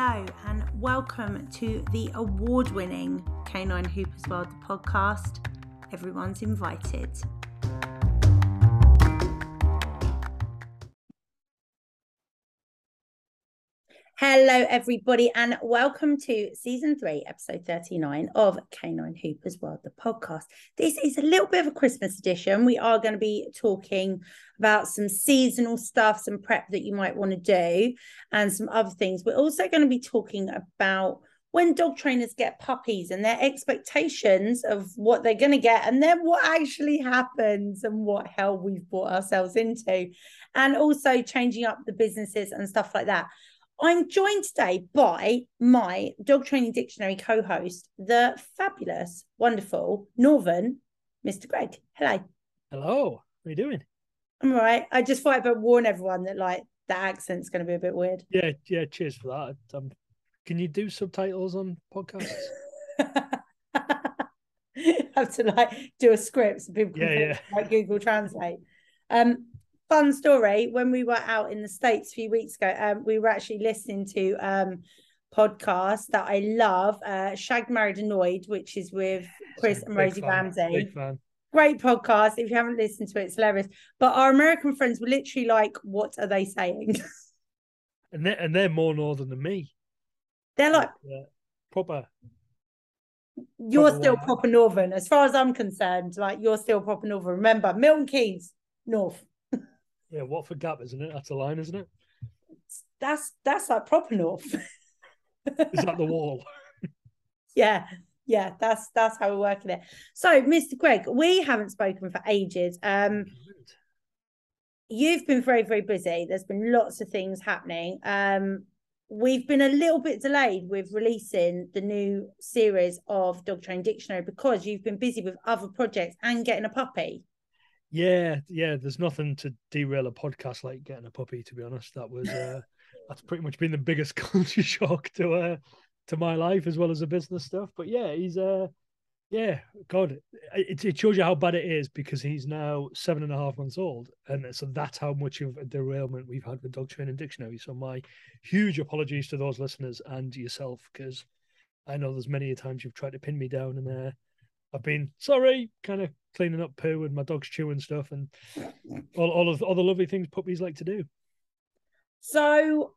Hello, and welcome to the award winning Canine Hoopers World podcast. Everyone's invited. Hello, everybody, and welcome to season three, episode 39 of Canine Hoopers World, the podcast. This is a little bit of a Christmas edition. We are going to be talking about some seasonal stuff, some prep that you might want to do, and some other things. We're also going to be talking about when dog trainers get puppies and their expectations of what they're going to get, and then what actually happens and what hell we've brought ourselves into, and also changing up the businesses and stuff like that. I'm joined today by my dog training dictionary co host, the fabulous, wonderful Northern, Mr. Greg. Hello. Hello. How are you doing? I'm all right. I just thought I'd warn everyone that, like, the accent's going to be a bit weird. Yeah, yeah. Cheers for that. Um, can you do subtitles on podcasts? have to like do a script so people can yeah, yeah. like Google Translate. Um, fun story when we were out in the states a few weeks ago um, we were actually listening to um podcast that i love uh shag married annoyed which is with chris and rosie ramsey. Great podcast. If you haven't listened to it it's hilarious. But our american friends were literally like what are they saying? And they're, and they're more northern than me. They're like yeah. proper. You're proper still proper northern as far as i'm concerned. Like you're still proper northern. Remember milton keynes north yeah, Watford Gap, isn't it? That's a line, isn't it? That's that's like proper north. Is that the wall? yeah, yeah, that's that's how we're working it. So, Mr. Greg, we haven't spoken for ages. Um, you've been very, very busy. There's been lots of things happening. Um, we've been a little bit delayed with releasing the new series of Dog Train Dictionary because you've been busy with other projects and getting a puppy. Yeah, yeah. There's nothing to derail a podcast like getting a puppy. To be honest, that was uh, that's pretty much been the biggest culture shock to uh to my life as well as the business stuff. But yeah, he's uh yeah, God, it, it shows you how bad it is because he's now seven and a half months old, and so that's how much of a derailment we've had with Dog Training Dictionary. So my huge apologies to those listeners and yourself because I know there's many times you've tried to pin me down, and uh, I've been sorry, kind of cleaning up poo and my dog's chewing stuff and all, all of all the lovely things puppies like to do. So,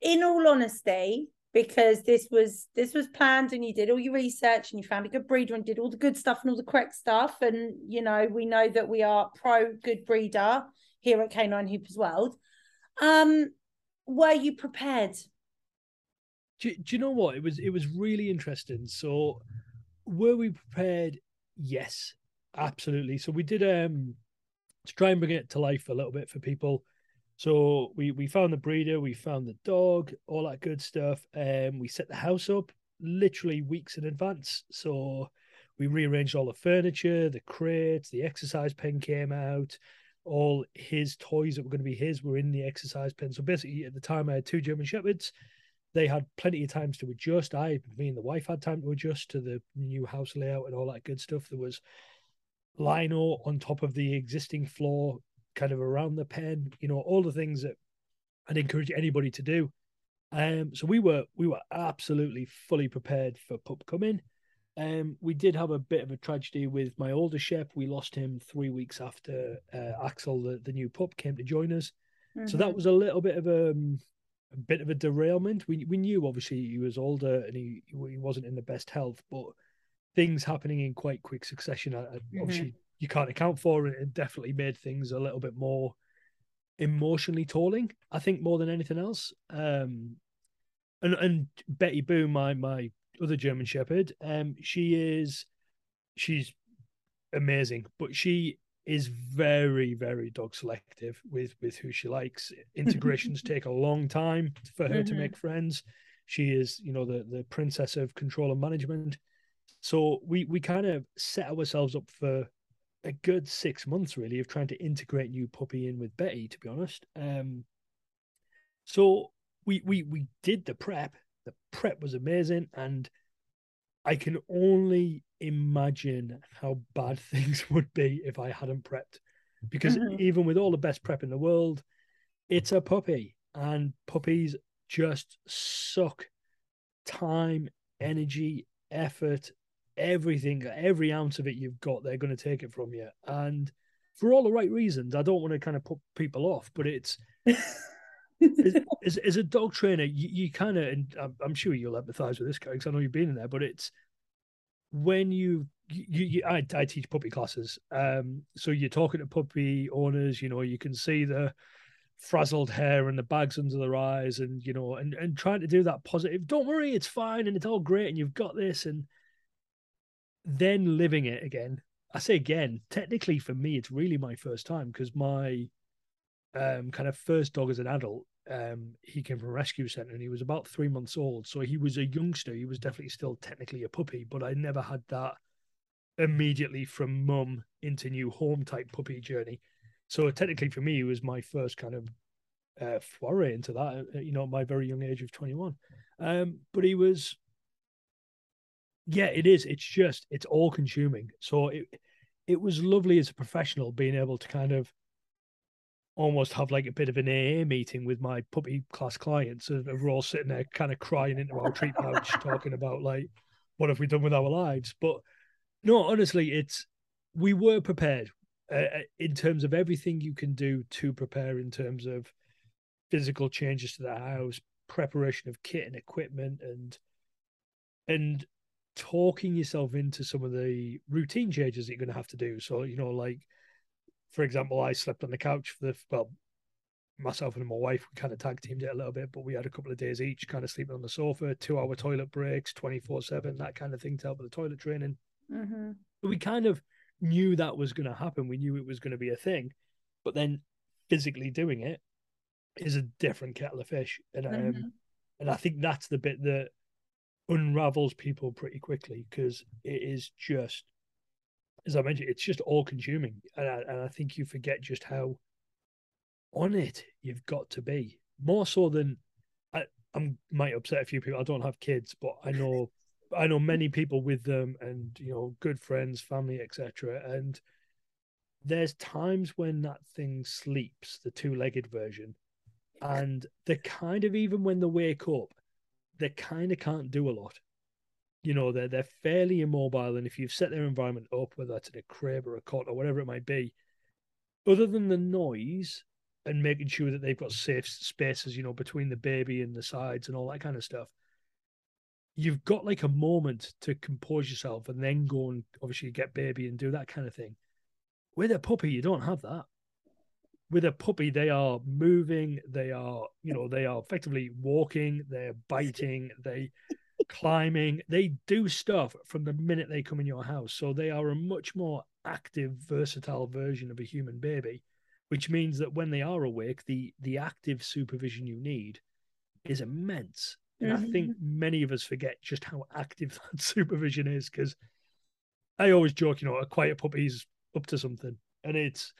in all honesty, because this was this was planned and you did all your research and you found a good breeder and did all the good stuff and all the correct stuff and you know we know that we are pro good breeder here at Canine Hoopers World. Um, were you prepared? Do, do you know what it was? It was really interesting. So, were we prepared? Yes, absolutely. So we did um to try and bring it to life a little bit for people. So we we found the breeder, we found the dog, all that good stuff. Um, we set the house up literally weeks in advance. So we rearranged all the furniture, the crates, the exercise pen came out. All his toys that were going to be his were in the exercise pen. So basically, at the time, I had two German shepherds. They had plenty of times to adjust. I, me and the wife had time to adjust to the new house layout and all that good stuff. There was lino on top of the existing floor, kind of around the pen, you know, all the things that I'd encourage anybody to do. Um, so we were we were absolutely fully prepared for pup coming. Um, we did have a bit of a tragedy with my older Shep. We lost him three weeks after uh, Axel, the, the new pup, came to join us. Mm-hmm. So that mm-hmm. was a little bit of a, um, a bit of a derailment. We we knew obviously he was older and he he wasn't in the best health, but things happening in quite quick succession. Mm-hmm. Obviously, you can't account for, it definitely made things a little bit more emotionally tolling. I think more than anything else. Um, and and Betty Boo, my my other German Shepherd, um, she is she's amazing, but she is very very dog selective with with who she likes. Integrations take a long time for her mm-hmm. to make friends. She is, you know, the the princess of control and management. So we we kind of set ourselves up for a good six months really of trying to integrate new puppy in with Betty, to be honest. Um, so we we we did the prep. The prep was amazing, and I can only imagine how bad things would be if I hadn't prepped. Because mm-hmm. even with all the best prep in the world, it's a puppy, and puppies just suck time, energy, effort, everything, every ounce of it you've got, they're going to take it from you. And for all the right reasons, I don't want to kind of put people off, but it's as, as, a dog trainer, you, you kind of, and I'm, I'm, sure you'll empathize with this guy because I know you've been in there, but it's when you, you, you I, I teach puppy classes. Um, so you're talking to puppy owners, you know, you can see the frazzled hair and the bags under their eyes and, you know, and, and trying to do that positive, don't worry, it's fine and it's all great and you've got this. And then living it again. I say again, technically for me, it's really my first time because my, um, kind of first dog as an adult, um, he came from a rescue center and he was about three months old. So he was a youngster. He was definitely still technically a puppy, but I never had that immediately from mum into new home type puppy journey. So technically for me, it was my first kind of uh, foray into that, uh, you know, at my very young age of 21. Um, but he was, yeah, it is. It's just, it's all consuming. So it, it was lovely as a professional being able to kind of almost have like a bit of an AA meeting with my puppy class clients. And we're all sitting there kind of crying into our treat pouch, talking about like, what have we done with our lives? But no, honestly, it's, we were prepared uh, uh, in terms of everything you can do to prepare in terms of physical changes to the house, preparation of kit and equipment and, and talking yourself into some of the routine changes that you're going to have to do. So, you know, like, for example, I slept on the couch for the well, myself and my wife, we kind of tag teamed it a little bit, but we had a couple of days each kind of sleeping on the sofa, two hour toilet breaks, 24 7, that kind of thing to help with the toilet training. Mm-hmm. But we kind of knew that was going to happen. We knew it was going to be a thing, but then physically doing it is a different kettle of fish. And, um, mm-hmm. and I think that's the bit that unravels people pretty quickly because it is just as I mentioned, it's just all consuming, and I, and I think you forget just how on it you've got to be more so than I I might upset a few people. I don't have kids, but I know I know many people with them, and you know, good friends, family, etc. And there's times when that thing sleeps, the two-legged version, and they kind of even when they wake up, they kind of can't do a lot you know they're they're fairly immobile, and if you've set their environment up, whether that's in a crib or a cot or whatever it might be, other than the noise and making sure that they've got safe spaces, you know, between the baby and the sides and all that kind of stuff, you've got like a moment to compose yourself and then go and obviously get baby and do that kind of thing. With a puppy, you don't have that. With a puppy, they are moving, they are, you know, they are effectively walking, they're biting, they climbing. They do stuff from the minute they come in your house. So they are a much more active, versatile version of a human baby, which means that when they are awake, the the active supervision you need is immense. And mm-hmm. I think mm-hmm. many of us forget just how active that supervision is because I always joke, you know, a quiet puppy's up to something. And it's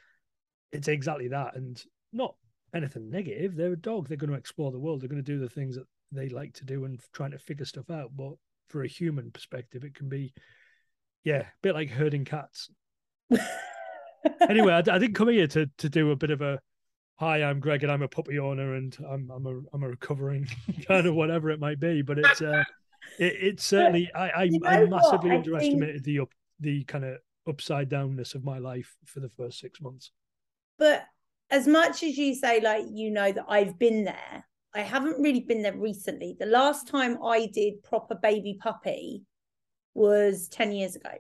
it's exactly that. And not anything negative. They're a dog. They're going to explore the world. They're going to do the things that they like to do and trying to figure stuff out. But for a human perspective, it can be, yeah, a bit like herding cats. anyway, I, I, didn't come here to to do a bit of a hi, I'm Greg and I'm a puppy owner and I'm I'm a I'm a recovering kind of whatever it might be. But it's uh, it, it's certainly I I, you know I massively I underestimated think... the up the kind of upside downness of my life for the first six months. But as much as you say, like you know that I've been there, I haven't really been there recently. The last time I did proper baby puppy was 10 years ago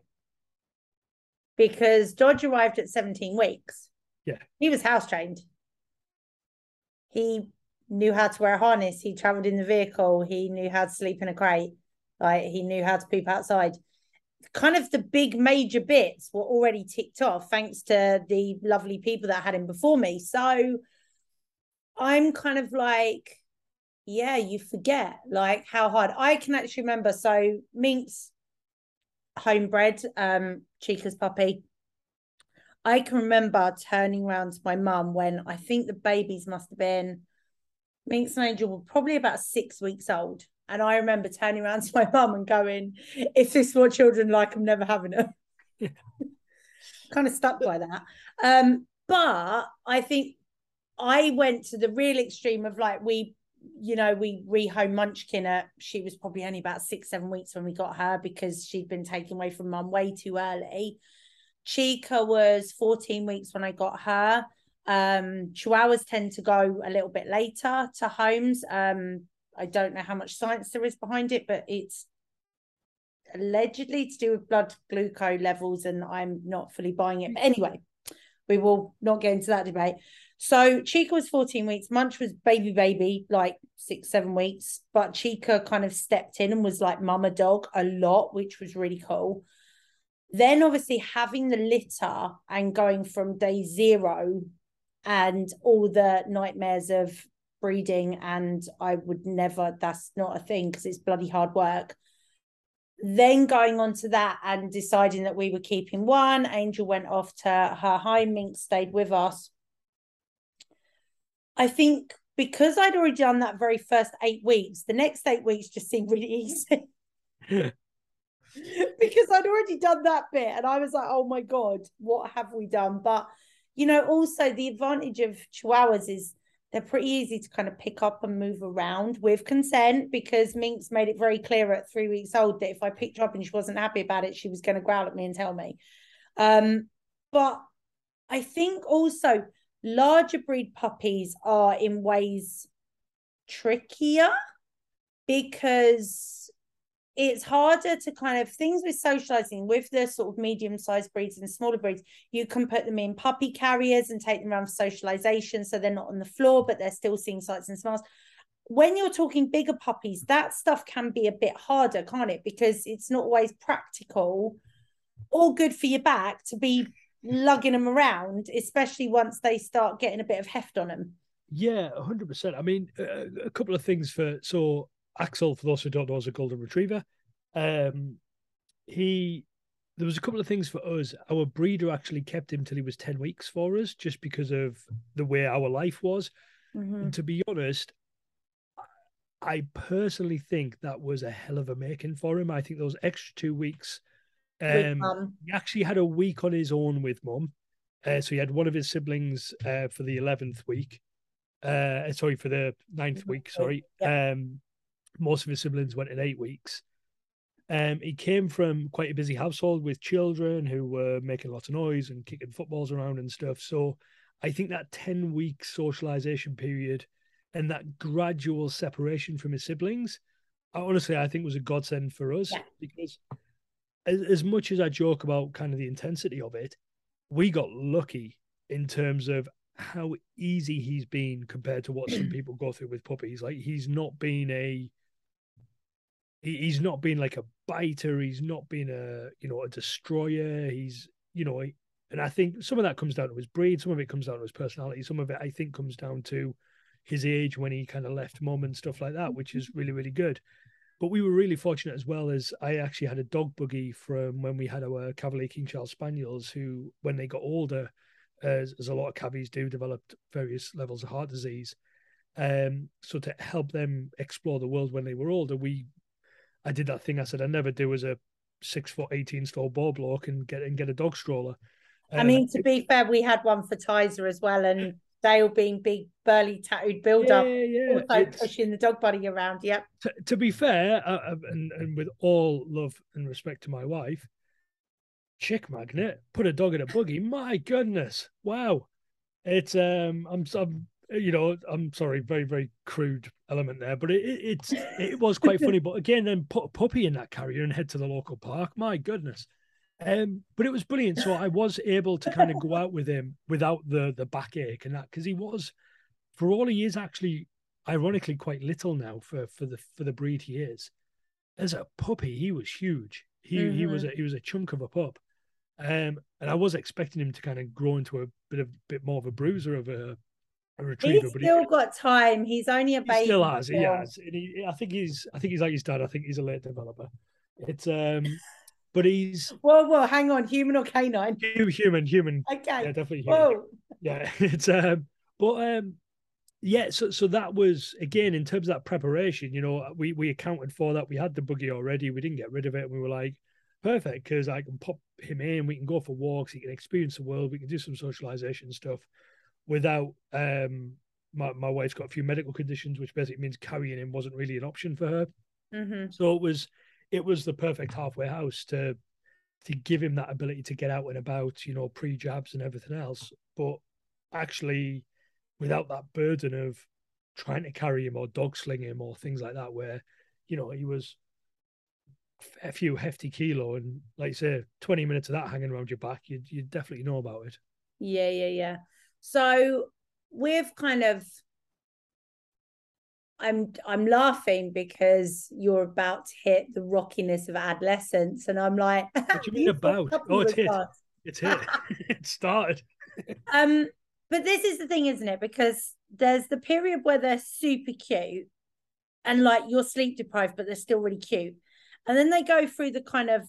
because Dodge arrived at 17 weeks. Yeah. He was house trained. He knew how to wear a harness. He traveled in the vehicle. He knew how to sleep in a crate. Like he knew how to poop outside. Kind of the big major bits were already ticked off thanks to the lovely people that had him before me. So I'm kind of like, yeah, you forget like how hard I can actually remember. So Minx homebred, um, Chica's puppy. I can remember turning around to my mum when I think the babies must have been Minx and Angel were probably about six weeks old. And I remember turning around to my mum and going, if this is what children like, I'm never having it. kind of stuck by that. Um, but I think I went to the real extreme of like we you know, we rehome Munchkin at she was probably only about six, seven weeks when we got her because she'd been taken away from mum way too early. Chica was 14 weeks when I got her. Um, Chihuahuas tend to go a little bit later to homes. Um, I don't know how much science there is behind it, but it's allegedly to do with blood glucose levels, and I'm not fully buying it. But anyway, we will not get into that debate. So Chica was 14 weeks, Munch was baby baby, like six, seven weeks, but Chica kind of stepped in and was like mama dog a lot, which was really cool. Then obviously having the litter and going from day zero and all the nightmares of breeding and I would never that's not a thing because it's bloody hard work. Then going on to that and deciding that we were keeping one angel went off to her home Minx stayed with us i think because i'd already done that very first eight weeks the next eight weeks just seemed really easy because i'd already done that bit and i was like oh my god what have we done but you know also the advantage of chihuahuas is they're pretty easy to kind of pick up and move around with consent because Minx made it very clear at three weeks old that if I picked her up and she wasn't happy about it, she was going to growl at me and tell me. Um, but I think also larger breed puppies are in ways trickier because it's harder to kind of things with socializing with the sort of medium sized breeds and smaller breeds. You can put them in puppy carriers and take them around for socialization so they're not on the floor, but they're still seeing sights and smells. When you're talking bigger puppies, that stuff can be a bit harder, can't it? Because it's not always practical or good for your back to be lugging them around, especially once they start getting a bit of heft on them. Yeah, 100%. I mean, a couple of things for so Axel, for those who don't know, is a golden retriever. Um, he there was a couple of things for us. Our breeder actually kept him till he was ten weeks for us, just because of the way our life was. Mm-hmm. And to be honest, I personally think that was a hell of a making for him. I think those extra two weeks. Um, he actually had a week on his own with mum. Uh, so he had one of his siblings uh, for the eleventh week. Uh, sorry, for the ninth week. Sorry. Yeah. Um, most of his siblings went in eight weeks. Um, he came from quite a busy household with children who were making lots of noise and kicking footballs around and stuff. So I think that 10 week socialization period and that gradual separation from his siblings, honestly, I think was a godsend for us yeah. because as, as much as I joke about kind of the intensity of it, we got lucky in terms of how easy he's been compared to what some people go through with puppies. Like he's not been a he, he's not been like a biter. He's not been a you know a destroyer. He's you know, and I think some of that comes down to his breed. Some of it comes down to his personality. Some of it I think comes down to his age when he kind of left mom and stuff like that, which is really really good. But we were really fortunate as well as I actually had a dog buggy from when we had our Cavalier King Charles Spaniels, who when they got older, as, as a lot of cavies do, developed various levels of heart disease. Um, so to help them explore the world when they were older, we I did that thing I said I never do as a six foot eighteen stone ball block and get and get a dog stroller. I mean, to be fair, we had one for Tizer as well, and Dale being big, burly, tattooed builder, yeah, yeah. also pushing the dog body around. Yep. To, to be fair, uh, uh, and and with all love and respect to my wife, chick magnet put a dog in a buggy. My goodness, wow! It's um, I'm I'm you know, I'm sorry, very very crude element there, but it, it it's it was quite funny. But again, then put a puppy in that carrier and head to the local park. My goodness. Um, but it was brilliant. So I was able to kind of go out with him without the the backache and that because he was, for all he is actually, ironically quite little now for for the for the breed he is. As a puppy, he was huge. He mm-hmm. he was mm-hmm. a he was a chunk of a pup. Um, and I was expecting him to kind of grow into a bit of bit more of a bruiser of a a retriever. He's still he, got time. He's only a baby. Still has. He has. He, I think he's. I think he's like his dad. I think he's a late developer. It's um, but he's. Whoa, whoa! Hang on, human or canine? Human, human. Okay. Yeah, definitely. Human. Whoa. Yeah, it's um, but um, yeah. So so that was again in terms of that preparation. You know, we we accounted for that. We had the buggy already. We didn't get rid of it. And we were like, perfect because I can pop him in. We can go for walks. He can experience the world. We can do some socialization stuff without um my, my wife's got a few medical conditions, which basically means carrying him wasn't really an option for her. Mm-hmm. So it was it was the perfect halfway house to to give him that ability to get out and about, you know, pre jabs and everything else, but actually without that burden of trying to carry him or dog sling him or things like that, where you know he was a few hefty kilo and like say 20 minutes of that hanging around your back you'd, you'd definitely know about it. Yeah yeah yeah. So we've kind of i'm i'm laughing because you're about to hit the rockiness of adolescence and i'm like what do you mean about? oh it's hit. it's hit. It started. Um but this is the thing isn't it? Because there's the period where they're super cute and like you're sleep deprived but they're still really cute. And then they go through the kind of,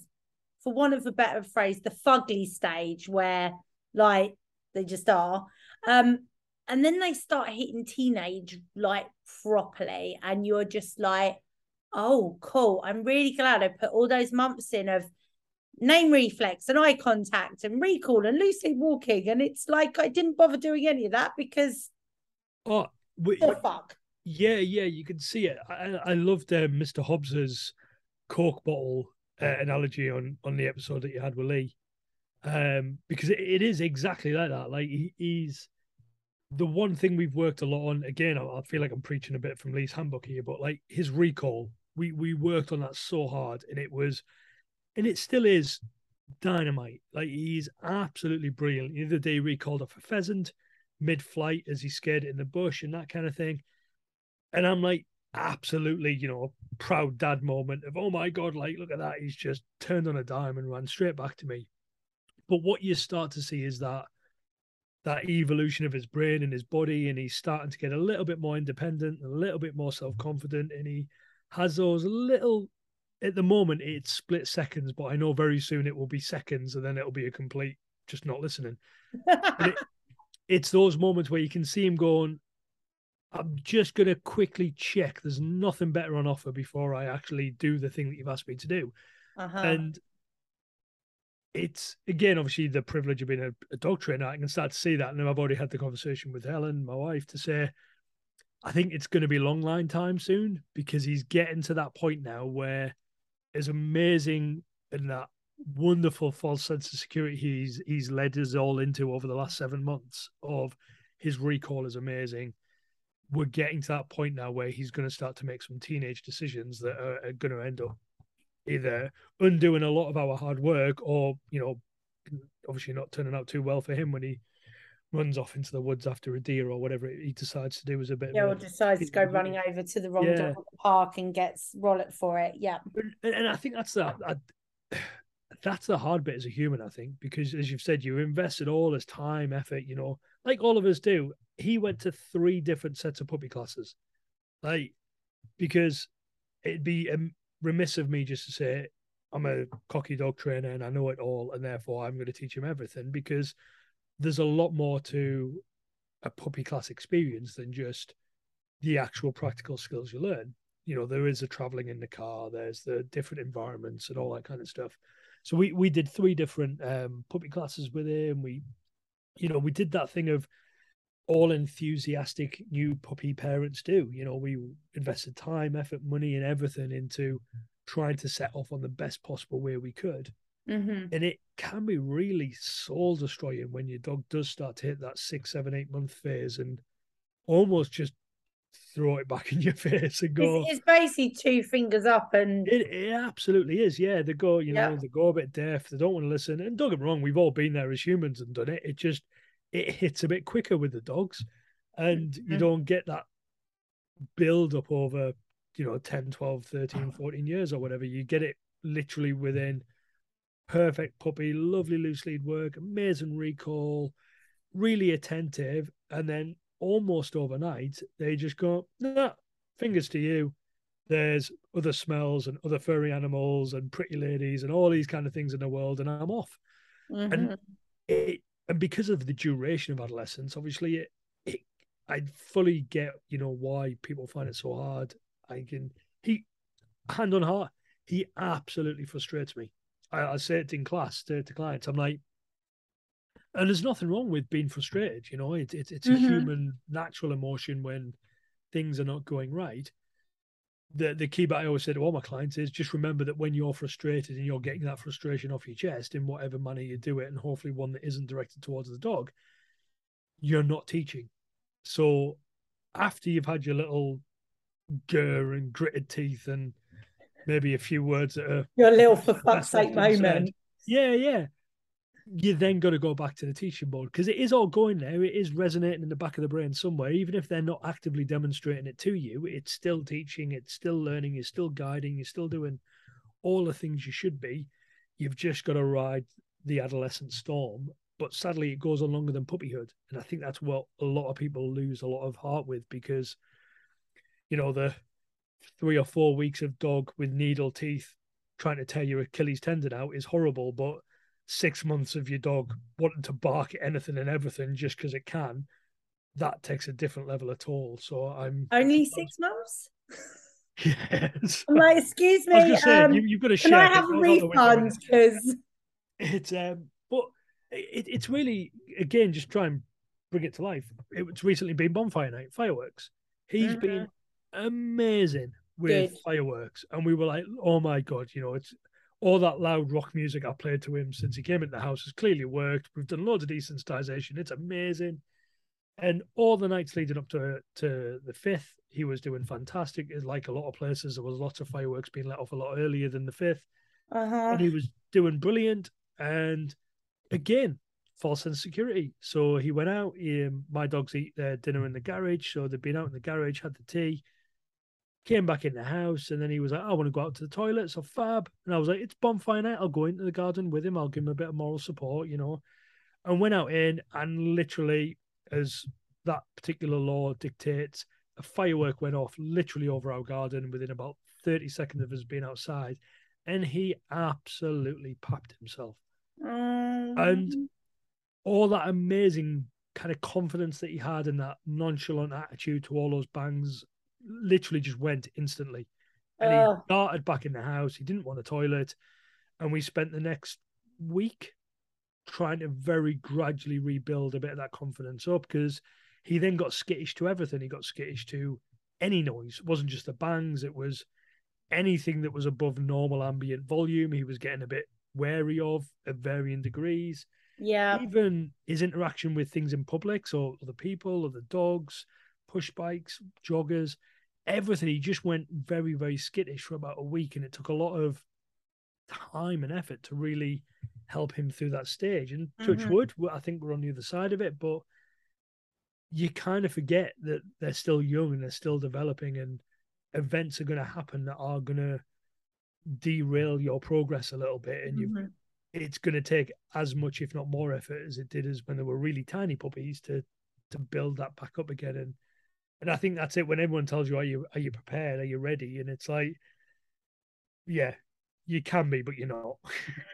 for one of a better phrase, the fugly stage where like they just are. Um, and then they start hitting teenage like properly, and you're just like, oh, cool. I'm really glad I put all those months in of name reflex and eye contact and recall and loosely walking. And it's like I didn't bother doing any of that because oh, we, the fuck. Yeah, yeah, you can see it. I, I loved uh, Mr. Hobbs's cork bottle uh, analogy on on the episode that you had with Lee, um, because it, it is exactly like that. Like he, he's the one thing we've worked a lot on. Again, I, feel like I'm preaching a bit from Lee's handbook here, but like his recall, we we worked on that so hard, and it was, and it still is dynamite. Like he's absolutely brilliant. The other day he recalled off a pheasant mid-flight as he scared it in the bush and that kind of thing. And I'm like, absolutely, you know, proud dad moment of, oh my God, like, look at that. He's just turned on a dime and ran straight back to me. But what you start to see is that that evolution of his brain and his body, and he's starting to get a little bit more independent, a little bit more self-confident, and he has those little at the moment it's split seconds, but I know very soon it will be seconds, and then it'll be a complete just not listening. it, it's those moments where you can see him going, I'm just going to quickly check there's nothing better on offer before I actually do the thing that you've asked me to do. Uh-huh. And it's again, obviously, the privilege of being a, a, dog trainer. I can start to see that. And I've already had the conversation with Helen, my wife, to say, I think it's going to be long line time soon because he's getting to that point now where as amazing and that wonderful false sense of security he's he's led us all into over the last seven months of his recall is amazing we're getting to that point now where he's going to start to make some teenage decisions that are, are going to end up either undoing a lot of our hard work or you know obviously not turning out too well for him when he runs off into the woods after a deer or whatever he decides to do as a bit yeah or decides to go running over to the wrong yeah. park and gets rollick for it yeah and, and i think that's that that's the hard bit as a human i think because as you've said you invested all this time effort you know like all of us do he went to three different sets of puppy classes, like because it'd be um, remiss of me just to say I'm a cocky dog trainer and I know it all, and therefore I'm going to teach him everything because there's a lot more to a puppy class experience than just the actual practical skills you learn. You know, there is the traveling in the car, there's the different environments and all that kind of stuff. So we we did three different um, puppy classes with him. We, you know, we did that thing of all enthusiastic new puppy parents do. You know, we invested time, effort, money, and everything into trying to set off on the best possible way we could. Mm-hmm. And it can be really soul destroying when your dog does start to hit that six, seven, eight month phase and almost just throw it back in your face and go. It's, it's basically two fingers up and. It, it absolutely is. Yeah. They go, you know, they go a bit deaf. They don't want to listen. And don't get me wrong, we've all been there as humans and done it. It just, it hits a bit quicker with the dogs. And mm-hmm. you don't get that build up over you know 10 12 13 14 years or whatever. You get it literally within perfect puppy lovely loose lead work amazing recall really attentive. And then almost overnight they just go nah, fingers to you. There's other smells and other furry animals and pretty ladies and all these kind of things in the world and i'm off. Mm-hmm. and it and because of the duration of adolescence, obviously, it, it, I fully get you know why people find it so hard. I can he hand on heart, he absolutely frustrates me. I, I say it in class to, to clients. I'm like, and there's nothing wrong with being frustrated. You know, it, it it's a Mhm. human natural emotion when things are not going right. The the key bit I always say to all my clients is just remember that when you're frustrated and you're getting that frustration off your chest in whatever manner you do it, and hopefully one that isn't directed towards the dog, you're not teaching. So after you've had your little gur and gritted teeth and maybe a few words that are Your little for fuck's sake often said. moment. yeah, yeah. You then got to go back to the teaching board because it is all going there. It is resonating in the back of the brain somewhere, even if they're not actively demonstrating it to you. It's still teaching, it's still learning, you're still guiding, you're still doing all the things you should be. You've just got to ride the adolescent storm. But sadly, it goes on longer than puppyhood. And I think that's what a lot of people lose a lot of heart with because, you know, the three or four weeks of dog with needle teeth trying to tear your Achilles tendon out is horrible. But six months of your dog wanting to bark at anything and everything just because it can, that takes a different level at all. So I'm Only six months? yes. I'm like, excuse me, say um, you, you've got to share. can. I have a refund? Because It's um, but it, it's really again just try and bring it to life. It's recently been bonfire night, fireworks. He's Mhm. been amazing with Good. fireworks, and we were like, oh my god, you know, it's all that loud rock music I played to him since he came into the house has clearly worked. We've done loads of desensitization. It's amazing. And all the nights leading up to to the fifth, he was doing fantastic. Like a lot of places, there was lots of fireworks being let off a lot earlier than the fifth uh-huh. and he was doing brilliant. And again, false sense of security. So he went out. He, um, my dogs eat their dinner in the garage, so they'd been out in the garage, had the tea, came back in the house, and then he was like, "I want to go out to the toilet." So fab, and I was like, "It's bonfire night. I'll go into the garden with him. I'll give him a bit of moral support, you know." And went out in, and literally, as that particular law dictates, a firework went off literally over our garden within about thirty seconds of us being outside and he absolutely papped himself. Um, And all that amazing kind of confidence that he had and that nonchalant attitude to all those bangs literally just went instantly. And he Ugh. started back in the house. He didn't want a toilet. And we spent the next week trying to very gradually rebuild a bit of that confidence up because he then got skittish to everything. He got skittish to any noise. It wasn't just the bangs, it was anything that was above normal ambient volume. He was getting a bit wary of at varying degrees yeah. even his interaction with things in public, so other people, other dogs, push bikes, joggers, everything. He just went very, very skittish for about a week, and it took a lot of time and effort to really help him through that stage. And touch Mhm. wood, I think we're on the other side of it, but you kind of forget that they're still young and they're still developing, and events are going to happen that are going to derail your progress a little bit, and you Mhm. it's going to take as much, if not more, effort as it did as when they were really tiny puppies to to build that back up again. And and I think that's it. When everyone tells you, "Are you are you prepared? Are you ready?" and it's like, yeah, you can be, but you're not.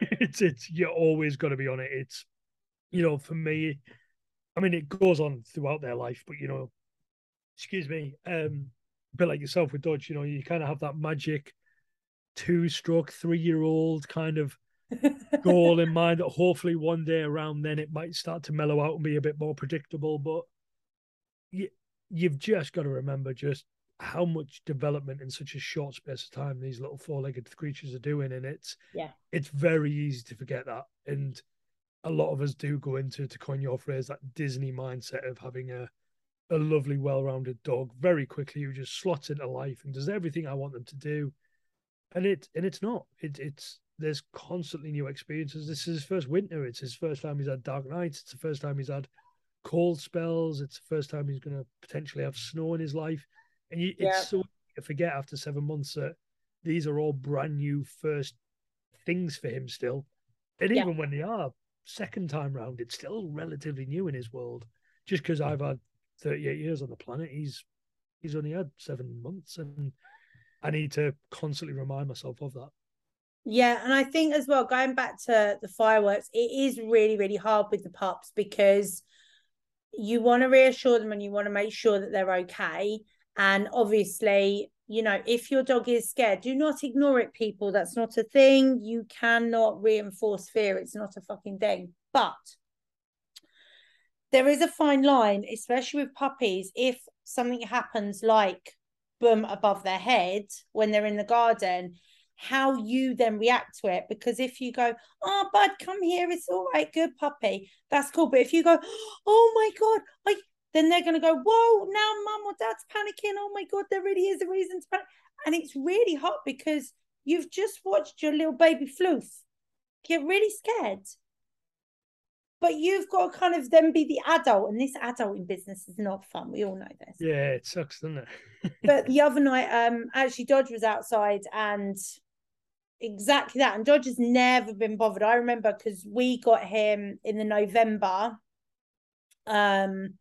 it's it's you're always got to be on it. It's you know, for me, I mean, it goes on throughout their life, but you know, excuse me, um, a bit like yourself with Dodge, you know, you kind of have that magic two-stroke, three-year-old kind of goal in mind that hopefully one day around then it might start to mellow out and be a bit more predictable. But you, you've just got to remember just how much development in such a short space of time these little four-legged creatures are doing, and it's Yeah. it's very easy to forget that. And a lot of us do go into, to coin your phrase, that Disney mindset of having a a lovely, well-rounded dog very quickly who just slots into life and does everything I want them to do. And it and it's not. It it's there's constantly new experiences. This is his first winter. It's his first time he's had dark nights. It's the first time he's had cold spells. It's the first time he's going to potentially have snow in his life. And you, Yeah. it's so easy to forget after seven months that these are all brand new first things for him still. And Yeah. even when they are second time round, it's still relatively new in his world. Just because I've had 38 years on the planet, he's he's only had seven months, and I need to constantly remind myself of that. Yeah, and I think as well, going back to the fireworks, it is really, really hard with the pups because you want to reassure them and you want to make sure that they're okay. And obviously, you know, if your dog is scared, do not ignore it, people. That's not a thing. You cannot reinforce fear. It's not a fucking thing. But there is a fine line, especially with puppies. If something happens like boom above their head when they're in the garden, how you then react to it. Because if you go, oh, bud, come here, it's all right, good puppy, that's cool. But if you go, oh my God, I then they're going to go, whoa, now mum or dad's panicking. Oh my God, there really is a reason to panic. And it's really hot because you've just watched your little baby floof get really scared. But you've got to kind of then be the adult, and this adult in business is not fun. We all know this. Yeah, it sucks, doesn't it? but the other night, um, actually, Dodge was outside and exactly that. And Dodge has never been bothered. I remember because we got him in the November. Um,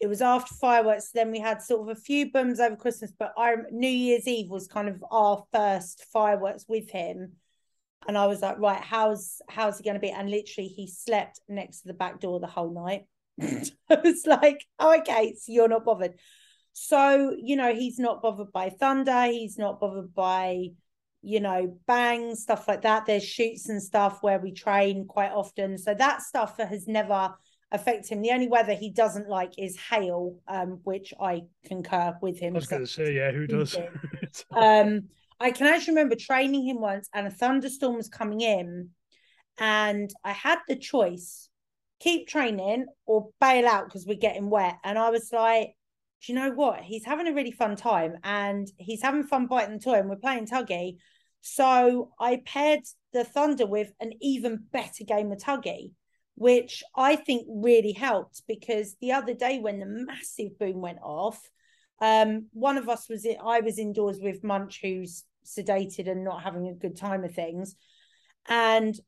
it was after fireworks. Then we had sort of a few bums over Christmas, but our New Year's Eve was kind of our first fireworks with him. And I was like, right, how's how's he going to be? And literally, he slept next to the back door the whole night. I was like, oh, okay, so you're not bothered. So you know, he's not bothered by thunder. He's not bothered by you know bangs stuff like that. There's shoots and stuff where we train quite often. So that stuff has never affect him. The only weather he doesn't like is hail, um, which I concur with him. I was going to say, yeah, who does? um, I can actually remember training him once, and a thunderstorm was coming in, and I had the choice: keep training or bail out because we're getting wet. And I was like, do you know what? He's having a really fun time, and he's having fun biting the toy, and we're playing tuggy. So I paired the thunder with an even better game of tuggy which I think really helped because the other day when the massive boom went off, um, one of us was I was indoors with Munch, who's sedated and not having a good time of things, and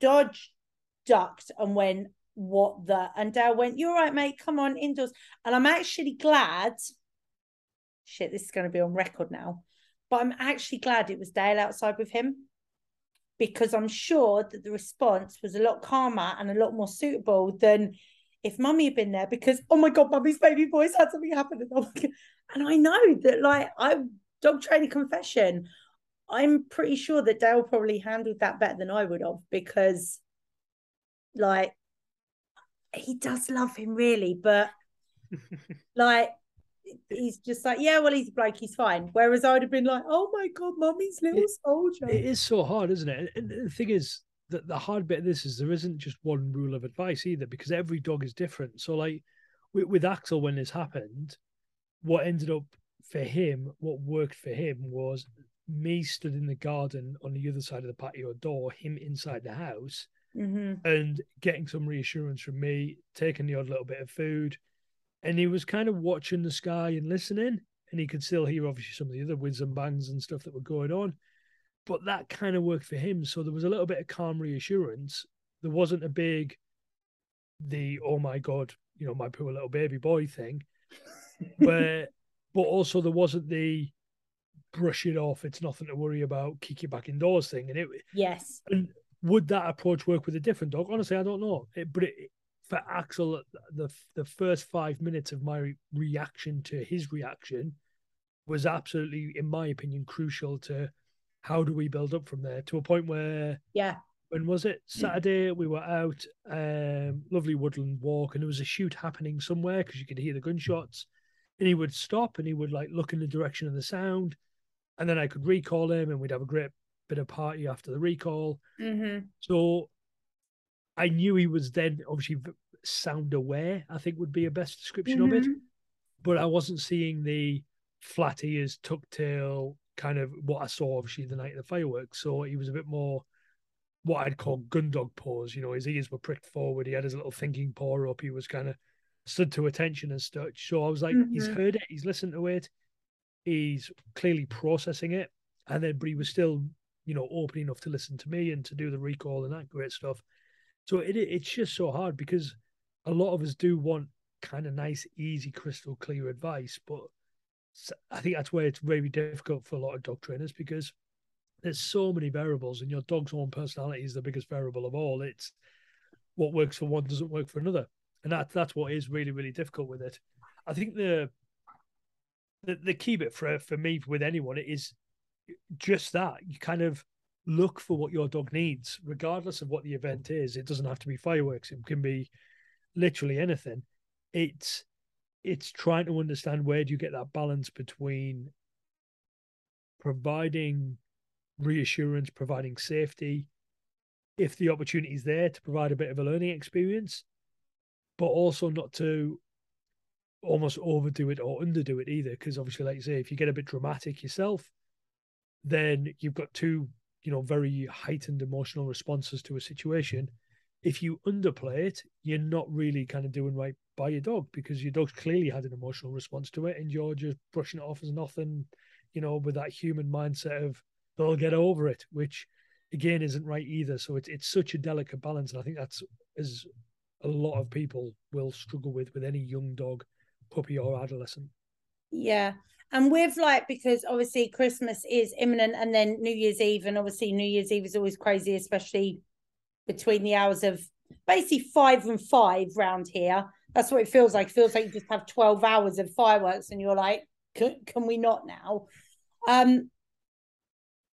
Dodge ducked and went, "What the?" And Dale went, "You're right, mate. Come on indoors." And I'm actually glad. Shit, this is going to be on record now, but I'm actually glad it was Dale outside with him because I'm sure that the response was a lot calmer and a lot more suitable than if mummy had been there because oh my god mummy's baby boy's had something happen and I know that like I dog training confession I'm pretty sure that Dale probably handled that better than I would have because like he does love him really but like he's just like, yeah, well, he's a like, he's fine. Whereas I would have been like, oh my god, mummy's little it, soldier. It is so hard, isn't it? And the thing is that the hard bit of this is there isn't just one rule of advice either, because every dog is different. So, like with, with Axel, when this happened, what ended up for him, what worked for him was me stood in the garden on the other side of the patio door, him inside the house, mm-hmm. and getting some reassurance from me, taking the odd little bit of food and he was kind of watching the sky and listening, and he could still hear obviously some of the other whiz and bangs and stuff that were going on. But that kind of worked for him. So there was a little bit of calm reassurance. There wasn't a big, the oh my god, you know, my poor little baby boy thing. but but also there wasn't the brush it off, it's nothing to worry about, kick you back indoors thing. And it yes. And would that approach work with a different dog? Honestly, I don't know. It, but it, for Axel, the the first five minutes of my reaction to his reaction was absolutely, in my opinion, crucial to how do we build up from there to a point where yeah. When was it? Saturday, we were out, um, lovely woodland walk, and there was a shoot happening somewhere because you could hear the gunshots. And he would stop and he would like look in the direction of the sound, and then I could recall him, and we'd have a great bit of party after the recall. Mm-hmm. So I knew he was then obviously sound aware, I think would be a best description mm-hmm. of it. Mm-hmm. But I wasn't seeing the flat ears, tuck tail, kind of what I saw obviously the night of the fireworks. So he was a bit more what I'd call gun dog pose. You know, his ears were pricked forward. He had his little thinking paw up. He was kind of stood to attention and such. So I was like, mm-hmm. he's heard it. He's listened to it. He's clearly processing it. And then, but he was still, you know, open enough to listen to me and to do the recall and that great stuff. So it it's just so hard because a lot of us do want kind of nice, easy, crystal clear advice, but I think that's where it's very difficult for a lot of dog trainers because there's so many variables, and your dog's own personality is the biggest variable of all. It's what works for one doesn't work for another, and that that's what is really really difficult with it. I think the the, the key bit for for me with anyone is just that you kind of look for what your dog needs, regardless of what the event is. It doesn't have to be fireworks. It can be literally anything. It's it's trying to understand where do you get that balance between providing reassurance, providing safety, if the opportunity is there to provide a bit of a learning experience, but also not to almost overdo it or underdo it either. Because obviously, like you say, if you get a bit dramatic yourself, then you've got two, you know, very heightened emotional responses to a situation. If you underplay it, you're not really kind of doing right by your dog because your dog's clearly had an emotional response to it, and you're just brushing it off as nothing, you know, with that human mindset of they'll get over it, which again isn't right either. So it's it's such a delicate balance, and I think that's as a lot of people will struggle with with any young dog, puppy or adolescent. Yeah. And with like because obviously Christmas is imminent and then New Year's Eve, and obviously New Year's Eve is always crazy, especially between the hours of basically five and five round here. That's what it feels like. It feels like you just have 12 hours of fireworks and you're like, can, we not now? Um,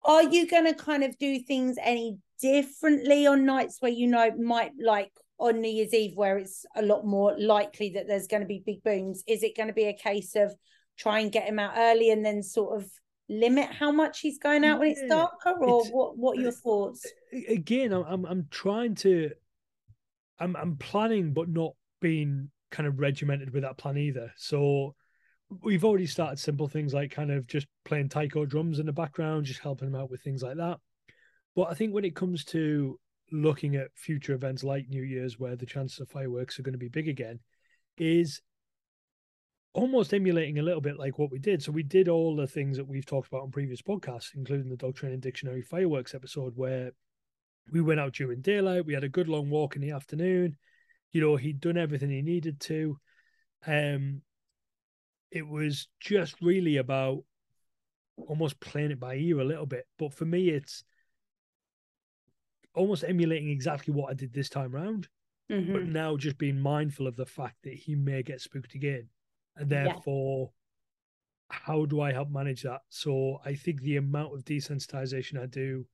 are you going to kind of do things any differently on nights where you know might like on New Year's Eve where it's a lot more likely that there's going to be big booms? Is it going to be a case of try and get him out early and then sort of limit how much he's going out when it's darker, or it's, what? What are your thoughts? Again, I'm I'm trying to, I'm I'm planning, but not being kind of regimented with that plan either. So we've already started simple things like kind of just playing taiko drums in the background, just helping him out with things like that. But I think when it comes to looking at future events like New Year's, where the chances of fireworks are going to be big again, is almost emulating a little bit like what we did. So we did all the things that we've talked about on previous podcasts, including the Dog Training Dictionary fireworks episode, where we went out during daylight. We had a good long walk in the afternoon. You know, he'd done everything he needed to. Um, it was just really about almost playing it by ear a little bit. But for me, it's almost emulating exactly what I did this time round, mm-hmm. but now just being mindful of the fact that he may get spooked again. And therefore, yeah. how do I help manage that? So I think the amount of desensitization I do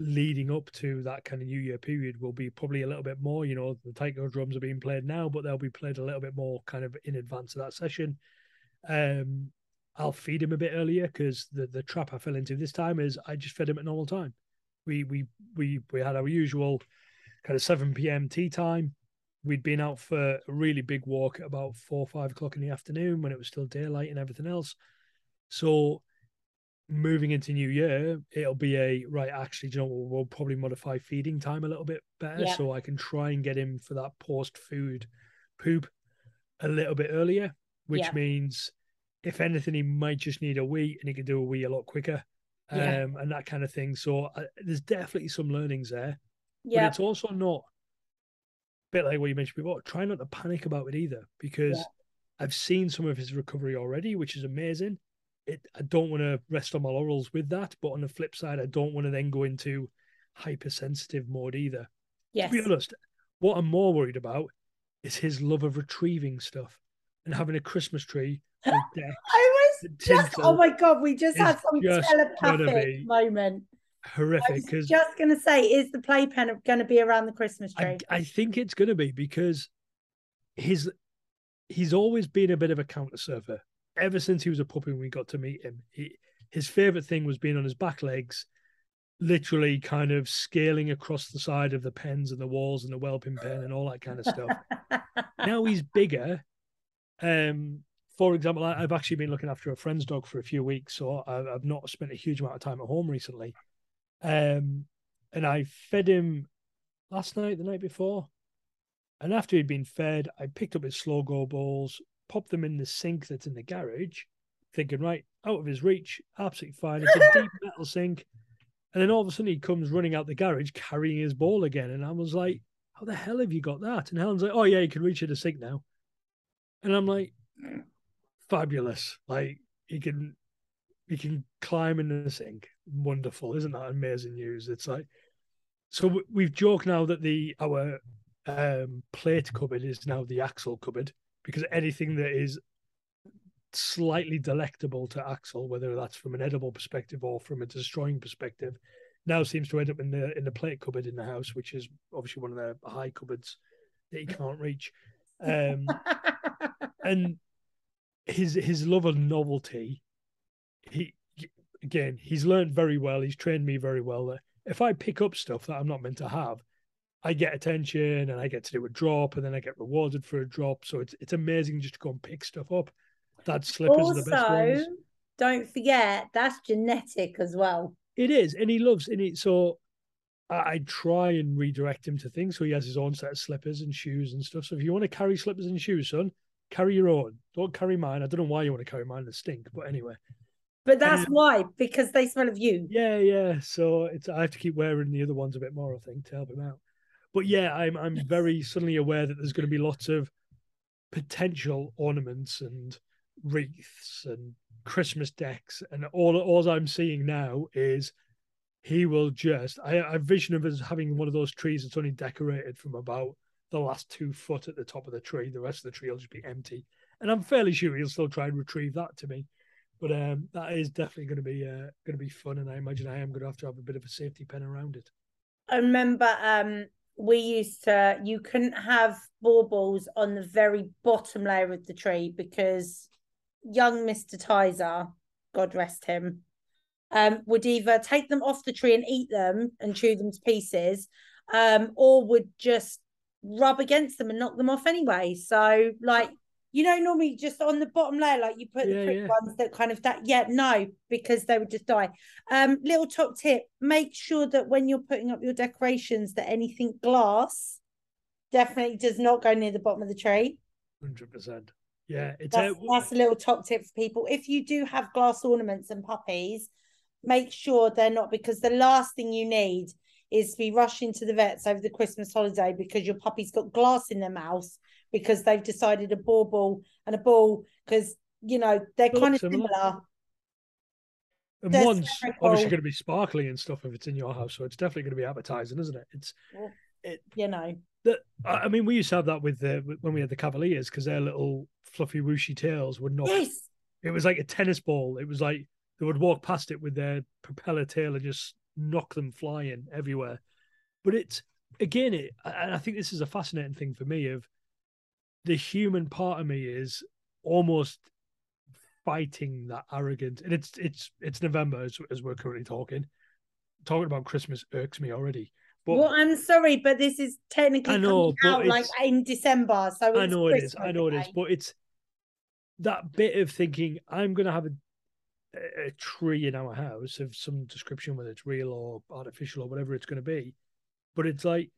leading up to that kind of New Year period will be probably a little bit more. You know, the taiko drums are being played now, but they'll be played a little bit more kind of in advance of that session. Um, I'll feed him a bit earlier because the, the trap I fell into this time is I just fed him at normal time. We we we we had our usual kind of seven p.m. tea time. We'd been out for a really big walk at about four five o'clock in the afternoon when it was still daylight and everything else. So moving into new year, it'll be a right. Actually, you know, we'll, we'll probably modify feeding time a little bit better, yeah. so I can try and get him for that post food poop a little bit earlier which yeah. means if anything, he might just need a wee and he can do a wee a lot quicker yeah. um, and that kind of thing. So uh, there's definitely some learnings there. Yeah. But it's also not bit like what you mentioned before. Try not to panic about it either because yeah. I've seen some of his recovery already, which is amazing. It, I don't want to rest on my laurels with that, but on the flip side, I don't want to then go into hypersensitive mode either. Yes. To be honest, what I'm more worried about is his love of retrieving stuff and having a Christmas tree. I was just, oh my god, we just had some telepathic moment. Horrific. Because just going to say, is the playpen going to be around the Christmas tree? I, I think it's going to be because his he's always been a bit of a counter surfer ever since he was a puppy. When we got to meet him, he, his favorite thing was being on his back legs, literally kind of scaling across the side of the pens and the walls and the whelping pen and all that kind of stuff. now he's bigger um, for example, I, have actually been looking after a friend's dog for a few weeks, so I've, I've not spent a huge amount of time at home recently. Um, and I fed him last night, the night before. And after he'd been fed, I picked up his slow go bowls, popped them in the sink that's in the garage, thinking, right, out of his reach, absolutely fine. It's a deep metal sink. And then all of a sudden he comes running out the garage carrying his ball again. And I was like, how the hell have you got that? And Helen's like, oh, yeah, you can reach at the sink now. And I'm like, fabulous. Like he can he can climb in the sink. Wonderful. Isn't that amazing news? It's like so we've joked now that the our um, plate cupboard is now the Axel cupboard because anything that is slightly delectable to Axel, whether that's from an edible perspective or from a destroying perspective, now seems to end up in the in the plate cupboard in the house, which is obviously one of the high cupboards that he can't reach. Um, and his his love of novelty, he again, he's learned very well. He's trained me very well. That If I pick up stuff that I'm not meant to have, I get attention and I get to do a drop, and then I get rewarded for a drop. So it's it's amazing just to go and pick stuff up. That slippers also, are the best ones. Don't forget that's genetic as well. It is, and he loves and it. So I, I try and redirect him to things. So he has his own set of slippers and shoes and stuff. So if you want to carry slippers and shoes, son, carry your own. Don't carry mine. I don't know why you want to carry mine. They stink, but anyway. But that's um, why, because they smell of you. Yeah, yeah. So it's I have to keep wearing the other ones a bit more, I think, to help him out. But yeah, I'm I'm very suddenly aware that there's going to be lots of potential ornaments and wreaths and Christmas decks, and all all I'm seeing now is he will just I, I vision him as having one of those trees that's only decorated from about the last two foot at the top of the tree. The rest of the tree will just be empty. And I'm fairly sure he'll still try and retrieve that to me. But um, that is definitely going to be uh, going to be fun, and I imagine I am going to have to have a bit of a safety pen around it. I remember um, we used to you couldn't have baubles on the very bottom layer of the tree because young Mister Tizer, God rest him, um, would either take them off the tree and eat them and chew them to pieces, um, or would just rub against them and knock them off anyway. So, like, you know, normally just on the bottom layer, like you put yeah, the pretty yeah. ones that kind of that. Yeah, no, because they would just die. Um, little top tip: make sure that when you're putting up your decorations, that anything glass definitely does not go near the bottom of the tree. Hundred percent. Yeah, it's that's, a, that's a little top tip for people. If you do have glass ornaments and puppies, make sure they're not because the last thing you need is to be rushing to the vets over the Christmas holiday because your puppy's got glass in their mouth because they've decided a ball ball and a ball because you know they're kind of similar. similar. And they're one's obviously going to be sparkly and stuff if it's in your house, so it's definitely going to be advertising, isn't it? It's it, you know. That I mean, we used to have that with uh, the when we had the Cavaliers because their little fluffy whooshy tails would not. Yes. It was like a tennis ball. It was like they would walk past it with their propeller tail and just knock them flying everywhere. But it's again, it, and I think this is a fascinating thing for me of the human part of me is almost fighting that arrogance, and it's it's it's November as, as we're currently talking. Talking about Christmas irks me already. But, well, I'm sorry, but this is technically know, out like in December, so I know Christmas it is. I know it is, but it's that bit of thinking I'm going to have a a tree in our house of some description, whether it's real or artificial or whatever it's going to be. But it's like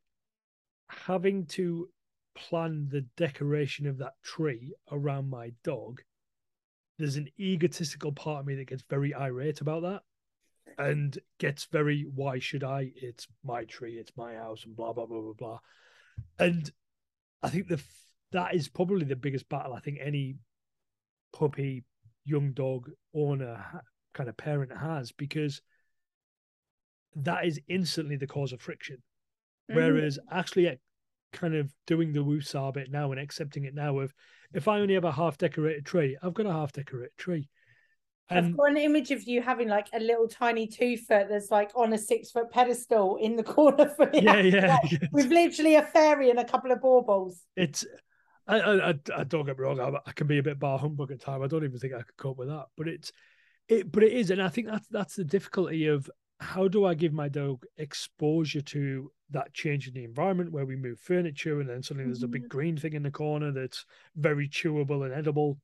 having to plan the decoration of that tree around my dog. There's an egotistical part of me that gets very irate about that and gets very, why should I? It's my tree, it's my house, and blah, blah, blah, blah, blah. And I think the that is probably the biggest battle I think any puppy young dog owner kind of parent has because that is instantly the cause of friction. Mm-hmm. Whereas actually kind of doing the woosah bit now and accepting it now of if I only have a half decorated tree, I've got a half decorated tree. And I've got an image of you having like a little tiny two foot that's like on a six foot pedestal in the corner for you. Yeah, yeah. Like, with literally a fairy and a couple of baubles. It's I, I, I don't get me wrong. I, I, can be a bit bar humbug at time. I don't even think I could cope with that. But it's, it, but it is, and I think that's that's the difficulty of how do I give my dog exposure to that change in the environment where we move furniture and then suddenly there's a big mm-hmm. green thing in the corner that's very chewable and edible.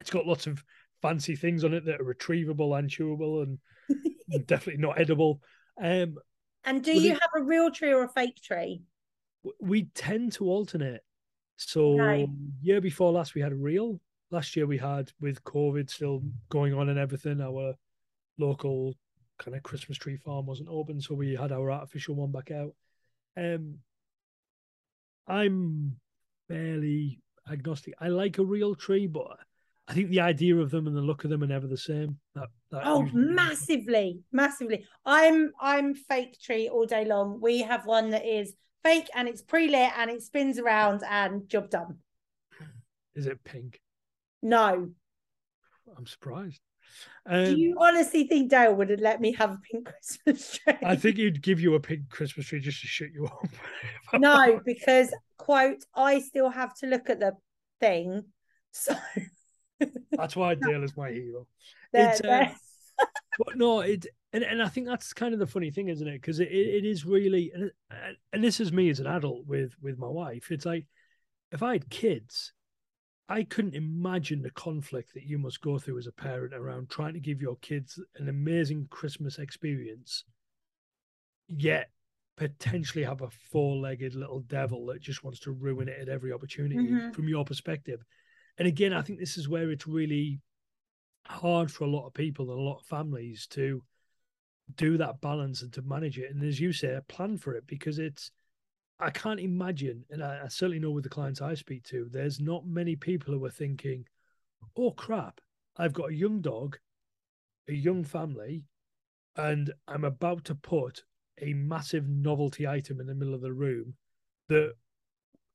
It's got lots of fancy things on it that are retrievable and chewable and definitely not edible. Um, and do you it, have a real tree or a fake tree? We tend to alternate. So year before last we had a real. Last year we had with COVID still going on and everything. Our local kind of Christmas tree farm wasn't open, so we had our artificial one back out. Um, I'm fairly agnostic. I like a real tree, but I think the idea of them and the look of them are never the same. That, that oh, massively, massively. I'm I'm fake tree all day long. We have one that is fake and it's pre-lit and it spins around and job done. Is it pink? No. I'm surprised. Um, Do you honestly think Dale would have let me have a pink Christmas tree? I think he'd give you a pink Christmas tree just to shut you up. no, because quote, I still have to look at the thing. So That's why Dale is my hero. there, It's, uh, there. but no, it and, and I think that's kind of the funny thing, isn't it? Because it, it is really and, and this is me as an adult with with my wife. It's like if I had kids, I couldn't imagine the conflict that you must go through as a parent around trying to give your kids an amazing Christmas experience, yet potentially have a four-legged little devil that just wants to ruin it at every opportunity Mhm. from your perspective. And again, I think this is where it's really hard for a lot of people and a lot of families to do that balance and to manage it. And as you say, plan for it because it's, I can't imagine, and I, I certainly know with the clients I speak to, there's not many people who are thinking, oh crap, I've got a young dog, a young family, and I'm about to put a massive novelty item in the middle of the room that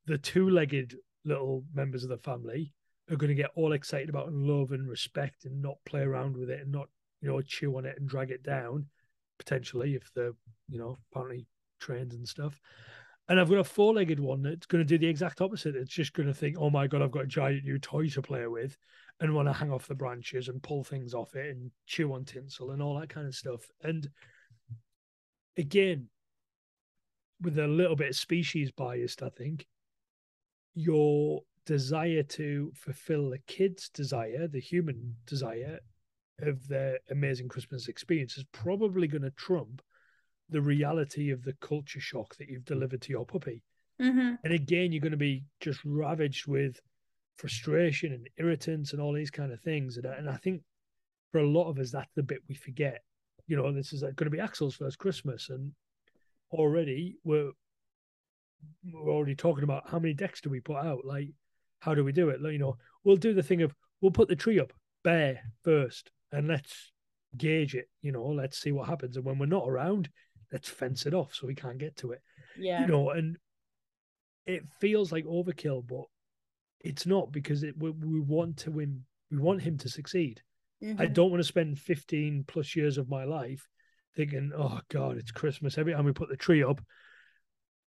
the two legged little members of the family are going to get all excited about and love and respect and not play around with it and not, you know, chew on it and drag it down, potentially, if they're, you know, apparently trained and stuff. And I've got a four legged one that's going to do the exact opposite. It's just going to think, oh my God, I've got a giant new toy to play with and want to hang off the branches and pull things off it and chew on tinsel and all that kind of stuff. And again, with a little bit of species biased, I think, your desire to fulfill the kid's desire, the human desire of their amazing Christmas experience is probably going to trump the reality of the culture shock that you've delivered to your puppy. Mhm. And again, you're going to be just ravaged with frustration and irritants and all these kind of things. And, I- and I think for a lot of us, that's the bit we forget. You know, this is going to be Axel's first Christmas, and already we're we're already talking about how many decks do we put out? Like, how do we do it? Like, you know, we'll do the thing of we'll put the tree up bare first, and let's gauge it. You know, let's see what happens. And when we're not around, let's fence it off so we can't get to it Yeah. you know, and it feels like overkill, but it's not because it we, we want to win. We want him to succeed. I Mhm. don't want to spend 15 plus years of my life thinking, oh God, it's Christmas. Every time we put the tree up,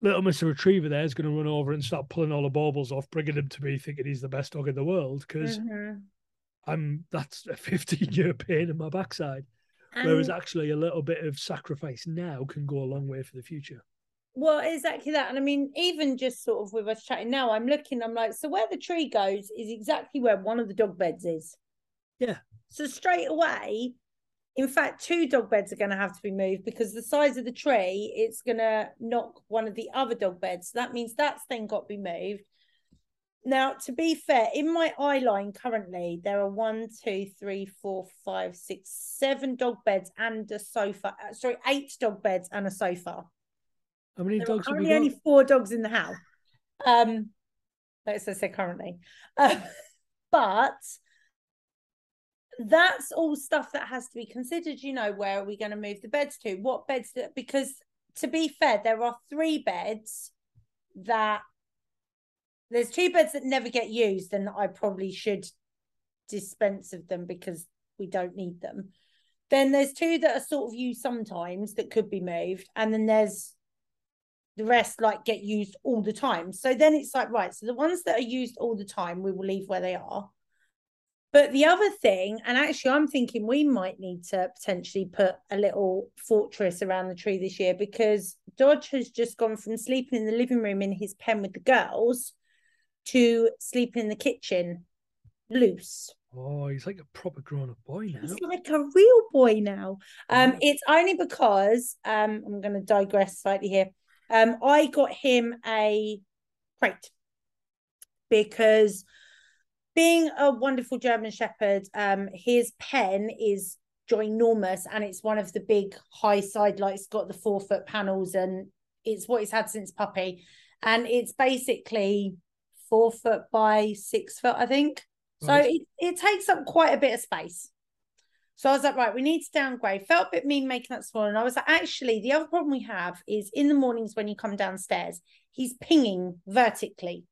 little Mr. Retriever there is going to run over and start pulling all the baubles off, bringing him to me, thinking he's the best dog in the world because Mhm. I'm that's a 15 year pain in my backside. Whereas actually, a little bit of sacrifice now can go a long way for the future. Well, exactly that. And I mean, even just sort of with us chatting now, I'm looking, I'm like, so where the tree goes is exactly where one of the dog beds is. Yeah. So straight away, in fact, two dog beds are going to have to be moved because the size of the tree, it's going to knock one of the other dog beds. So that means that's then got to be moved. Now, to be fair, in my eye line currently, there are one, two, three, four, five, six, seven dog beds and a sofa. uh, Sorry, eight dog beds and a sofa. How many There dogs we currently only four dogs in the house. Um, let's just say currently. Um, but that's all stuff that has to be considered. You know, where are we going to move the beds to? What beds? That, because to be fair, there are three beds that there's two beds that never get used, and I probably should dispense of them because we don't need them. Then there's two that are sort of used sometimes that could be moved, and then there's the rest like get used all the time. So then it's like, right, so the ones that are used all the time, we will leave where they are. But the other thing, and actually, I'm thinking we might need to potentially put a little fortress around the tree this year because Dodge has just gone from sleeping in the living room in his pen with the girls to sleeping in the kitchen loose. Oh, he's like a proper grown up boy now. He's like a real boy now. Um, Mhm. it's only because um, I'm going to digress slightly here. Um, I got him a crate because being a wonderful German Shepherd, um, his pen is ginormous and it's one of the big high side lights, got the four foot panels, and it's what he's had since puppy. And it's basically four foot by six foot, I think. So it, it takes up quite a bit of space. So I was like, right, we need to downgrade. Felt a bit mean making that small. And I was like, actually, the other problem we have is in the mornings when you come downstairs, he's pinging vertically.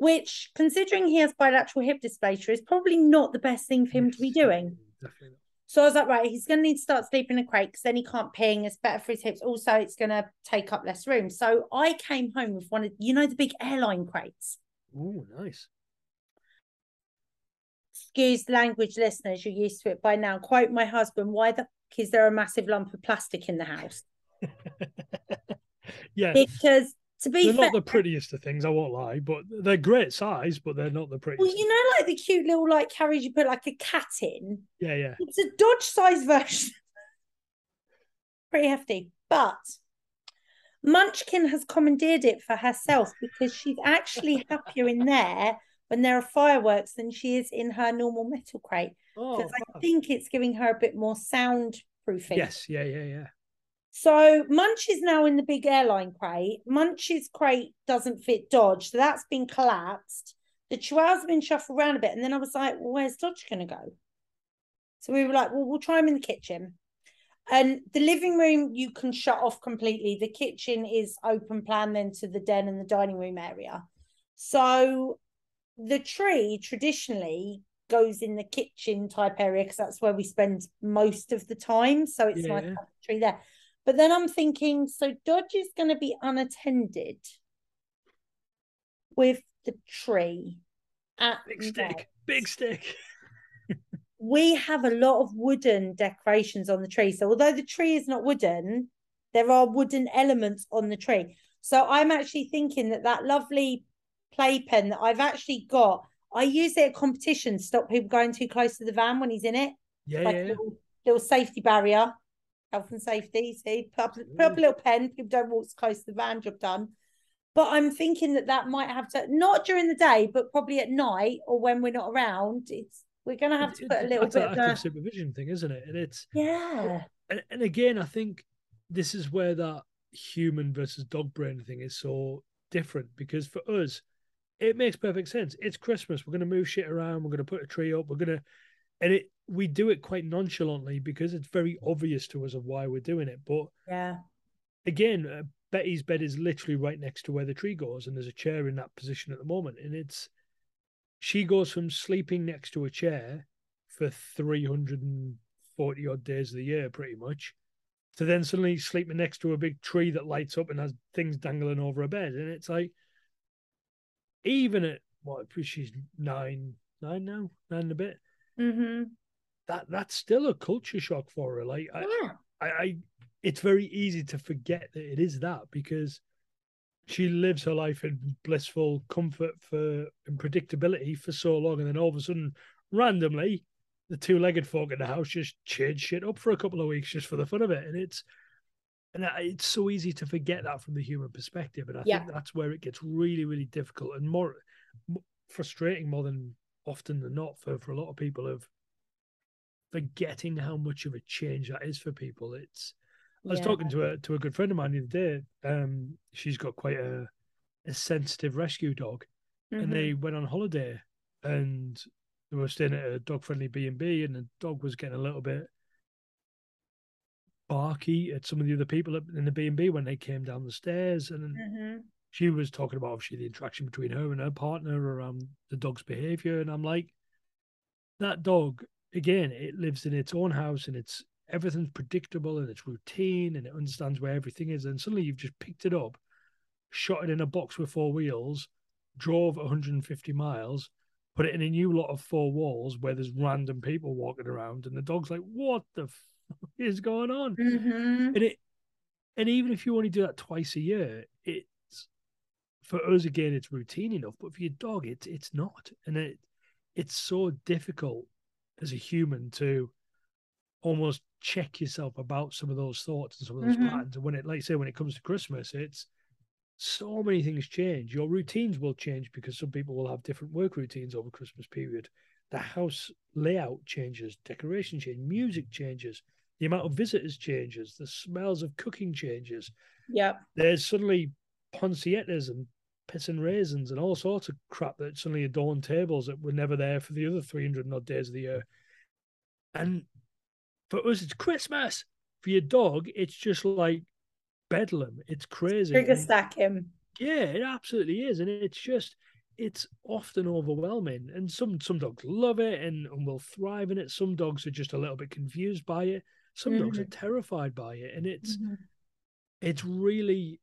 which, considering he has bilateral hip dysplasia, is probably not the best thing for him to be doing. Definitely not. So I was like, right, he's going to need to start sleeping in a crate because then he can't ping. It's better for his hips. Also, it's going to take up less room. So I came home with one of, you know, the big airline crates. Oh, nice. Excuse language listeners, you're used to it by now. Quote my husband, why the fuck is there a massive lump of plastic in the house? yeah. Because to be they're fair, not the prettiest of things, I won't lie, but they're great size, but they're not the prettiest. well, you know, like the cute little like carriage you put like a cat in. yeah, yeah. It's a Dodge size version. Pretty hefty. But Munchkin has commandeered it for herself because she's actually happier in there when there are fireworks than she is in her normal metal crate. Oh, Because I think it's giving her a bit more soundproofing. yes, yeah, yeah, yeah. So Munch is now in the big airline crate. Munch's crate doesn't fit Dodge, so that's been collapsed. The Chihuahua's been shuffled around a bit, and then I was like, well, "Where's Dodge going to go?" So we were like, "Well, we'll try him in the kitchen." And the living room you can shut off completely. The kitchen is open plan then to the den and the dining room area. So the tree traditionally goes in the kitchen type area because that's where we spend most of the time. So it's Yeah. have tree there. But then I'm thinking, so Dodge is going to be unattended with the tree at Big night. stick, big stick. We have a lot of wooden decorations on the tree. So although the tree is not wooden, there are wooden elements on the tree. So I'm actually thinking that that lovely playpen that I've actually got, I use it at competitions, to stop people going too close to the van when he's in it. Yeah, like yeah. little, little safety barrier, health and safety. See, put up, a little pen. People don't walk as close to the van. Job done. But I'm thinking that that might have to not during the day, but probably at night or when we're not around. It's we're gonna have to put a little that's bit of a supervision thing, isn't it? And it's yeah, and, and again, I think this is where that human versus dog brain thing is so different because for us, it makes perfect sense. It's Christmas. We're going to move shit around. We're going to put a tree up. We're going to, and it we do it quite nonchalantly because it's very obvious to us of why we're doing it. But yeah, again, uh, Betty's bed is literally right next to where the tree goes, and there's a chair in that position at the moment. And it's she goes from sleeping next to a chair for 340 odd days of the year, pretty much, to then suddenly sleeping next to a big tree that lights up and has things dangling over her bed. And it's like, even at what she's nine, nine now, nine and a bit, mm-hmm. That that's still a culture shock for her. Like, I, yeah, I, I it's very easy to forget that it is that because she lives her life in blissful comfort for and predictability for so long, and then all of a sudden, randomly, the two-legged folk in the house just change shit up for a couple of weeks just for the fun of it, and it's and it's so easy to forget that from the human perspective, and I Yeah. think that's where it gets really, really difficult and more, more frustrating more than often than not for for a lot of people of forgetting how much of a change that is for people. It's I was Yeah. talking to a to a good friend of mine the other day. Um, she's got quite a a sensitive rescue dog, Mhm. and they went on holiday, and they were staying at a dog friendly B and B, and the dog was getting a little bit barky at some of the other people in the B and B when they came down the stairs, and Mhm. she was talking about obviously the interaction between her and her partner around the dog's behavior, and I'm like, that dog again, it lives in its own house and it's everything's predictable and it's routine and it understands where everything is. And suddenly you've just picked it up, shot it in a box with four wheels, drove 150 miles, put it in a new lot of four walls where there's random people walking around, and the dog's like, "What the fuck is going on?" Mhm. And it, and even if you only do that twice a year, it's for us again, it's routine enough. But for your dog, it's it's not, and it it's so difficult as a human to almost check yourself about some of those thoughts and some of those Mhm. patterns. And when it, like I say, when it comes to Christmas, it's so many things change. Your routines will change because some people will have different work routines over Christmas period. The house layout changes, decoration change, music changes, the amount of visitors changes, the smells of cooking changes. Yep. There's suddenly poinsettias and piss and raisins and all sorts of crap that suddenly adorn tables that were never there for the other 300 odd days of the year. And for us, it's Christmas. For your dog, it's just like bedlam. It's crazy. Trigger stacking. yeah, it absolutely is. And it's just, it's often overwhelming. And some some dogs love it and, and will thrive in it. Some dogs are just a little bit confused by it. Some mm-hmm. dogs are mm-hmm. terrified by it. And it's mm-hmm. it's really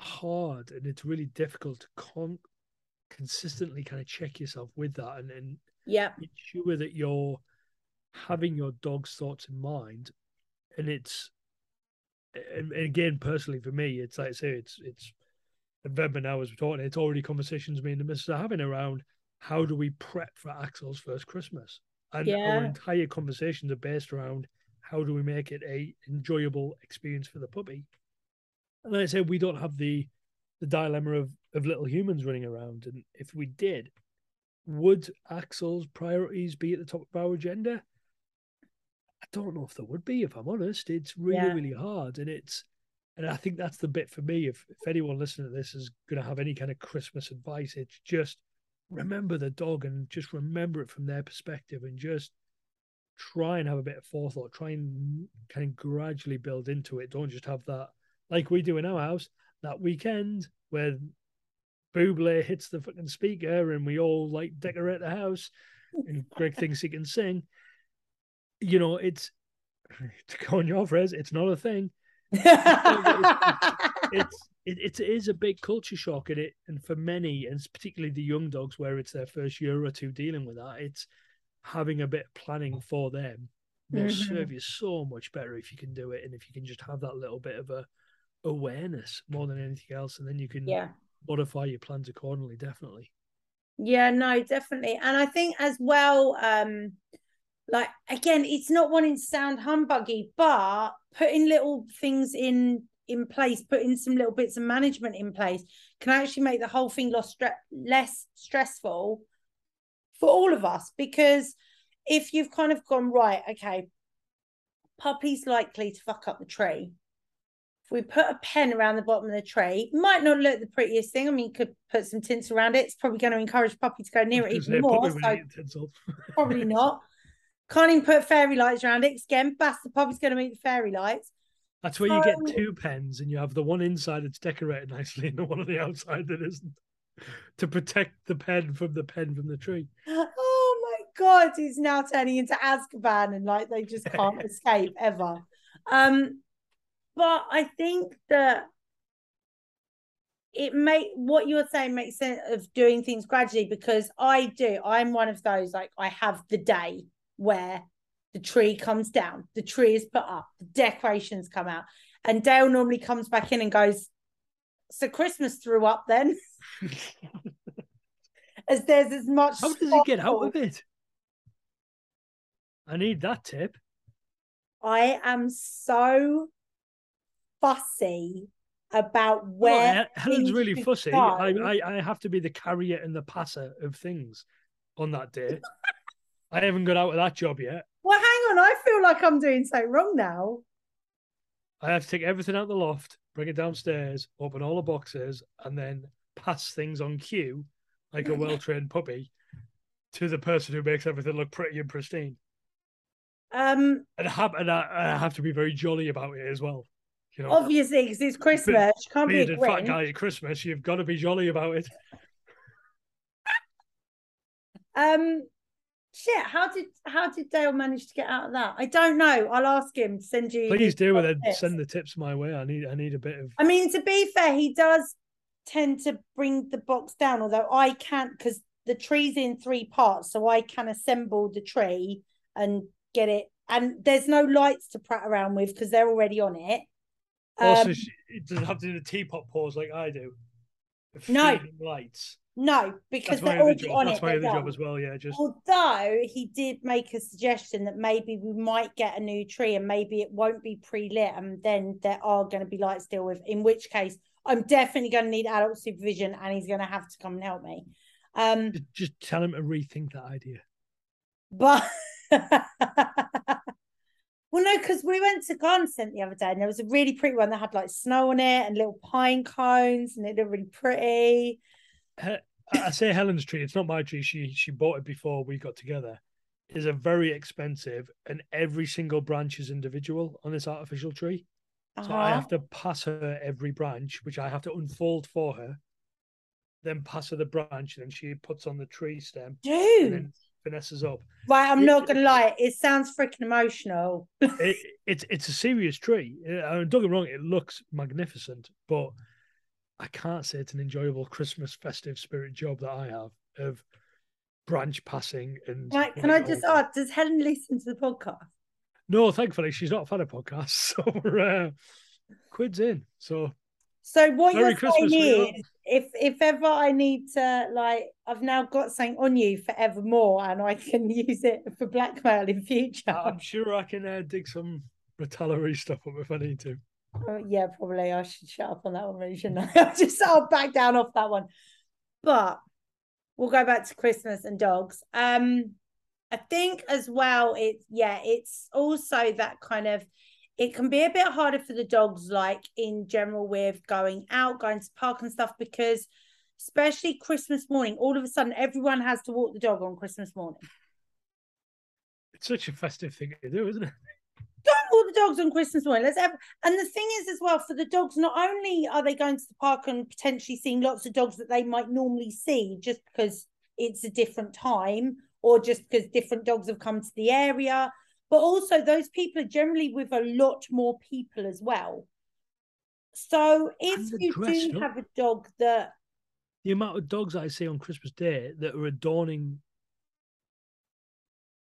hard and it's really difficult to con- consistently kind of check yourself with that and, and yeah ensure that you're having your dog's thoughts in mind and it's and, and again personally for me it's like I say it's it's November now as we're talking it's already conversations me and the missus are having around how do we prep for Axel's first Christmas? And yeah. our entire conversations are based around how do we make it a enjoyable experience for the puppy and like I said we don't have the the dilemma of of little humans running around and if we did would Axel's priorities be at the top of our agenda I don't know if there would be, if I'm honest. It's really, yeah. really hard. And it's, and I think that's the bit for me. If, if anyone listening to this is going to have any kind of Christmas advice, it's just remember the dog and just remember it from their perspective and just try and have a bit of forethought. Try and kind of gradually build into it. Don't just have that, like we do in our house, that weekend where Buble hits the fucking speaker and we all like decorate the house and Greg thinks he can sing you know, it's to go on your phrase, it's not a thing. it's it, it is a big culture shock in it, and for many, and particularly the young dogs, where it's their first year or two dealing with that, it's having a bit of planning for them will mm-hmm. serve you so much better if you can do it, and if you can just have that little bit of a awareness more than anything else, and then you can yeah. modify your plans accordingly. Definitely. Yeah, no, definitely, and I think as well. um like again it's not wanting to sound humbuggy but putting little things in in place putting some little bits of management in place can actually make the whole thing less, less stressful for all of us because if you've kind of gone right okay puppy's likely to fuck up the tree if we put a pen around the bottom of the tree might not look the prettiest thing i mean you could put some tints around it it's probably going to encourage puppy to go near it even more so probably not Can't even put fairy lights around it. Again, Bastard Poppy's going to meet the fairy lights. That's where you get two pens and you have the one inside that's decorated nicely and the one on the outside that isn't to protect the pen from the pen from the tree. Oh my god, he's now turning into Azkaban and like they just can't escape ever. Um, but I think that it make what you're saying makes sense of doing things gradually because I do. I'm one of those like I have the day where the tree comes down, the tree is put up, the decorations come out, and Dale normally comes back in and goes, "So Christmas threw up then." as there's as much. How does he get out of it? I need that tip. I am so fussy about where. Oh, Helen's really fussy. I, I, I have to be the carrier and the passer of things on that day. I haven't got out of that job yet. Well, hang on. I feel like I'm doing something wrong now. I have to take everything out the loft, bring it downstairs, open all the boxes, and then pass things on cue like a well trained puppy to the person who makes everything look pretty and pristine. Um, and I have, and I, I have to be very jolly about it as well. You know, obviously, because it's Christmas. Can't be a fat guy at Christmas. You've got to be jolly about it. um, shit how did how did dale manage to get out of that i don't know i'll ask him to send you please do with it send the tips my way i need i need a bit of i mean to be fair he does tend to bring the box down although i can't because the tree's in three parts so i can assemble the tree and get it and there's no lights to prat around with because they're already on it also um, it doesn't have to do the teapot pause like i do no lights no, because they're already on That's it. That's my other job as well. Yeah, just although he did make a suggestion that maybe we might get a new tree and maybe it won't be pre-lit and then there are going to be lights still with. In which case, I'm definitely going to need adult supervision and he's going to have to come and help me. Um, just tell him to rethink that idea. But well, no, because we went to Garden Centre the other day and there was a really pretty one that had like snow on it and little pine cones and it looked really pretty. I say Helen's tree. It's not my tree. She she bought it before we got together. Is a very expensive, and every single branch is individual on this artificial tree. Uh-huh. So I uh-huh. have to pass her every branch, which I have to unfold for her, then pass her the branch, and then she puts on the tree stem, Dude. Finesses up. Right, I'm it- not gonna lie, it sounds freaking emotional. it, it's it's a serious tree. Uh, don't get me wrong, it looks magnificent, but I can't say it's an enjoyable Christmas festive spirit job that I have of branch passing and. Right, can I just ask, does Helen listen to the podcast? No, thankfully she's not a fan of podcasts, so we're uh, quids in. So So what Merry you're Christmas, saying is, if if ever I need to, like, I've now got something on you forevermore, and I can use it for blackmail in future. I'm sure I can uh, dig some retaliatory stuff up if I need to. Oh, yeah, probably I should shut up on that one, really, shouldn't I? I'll just I'll back down off that one. But we'll go back to Christmas and dogs. Um, I think as well, it's yeah, it's also that kind of it can be a bit harder for the dogs, like in general, with going out, going to park and stuff, because especially Christmas morning, all of a sudden everyone has to walk the dog on Christmas morning. It's such a festive thing to do, isn't it? don't walk the dogs on Christmas morning. Let's have, and the thing is as well for the dogs, not only are they going to the park and potentially seeing lots of dogs that they might normally see just because it's a different time or just because different dogs have come to the area, but also those people are generally with a lot more people as well. So if you do up. have a dog that The amount of dogs I see on Christmas Day that are adorning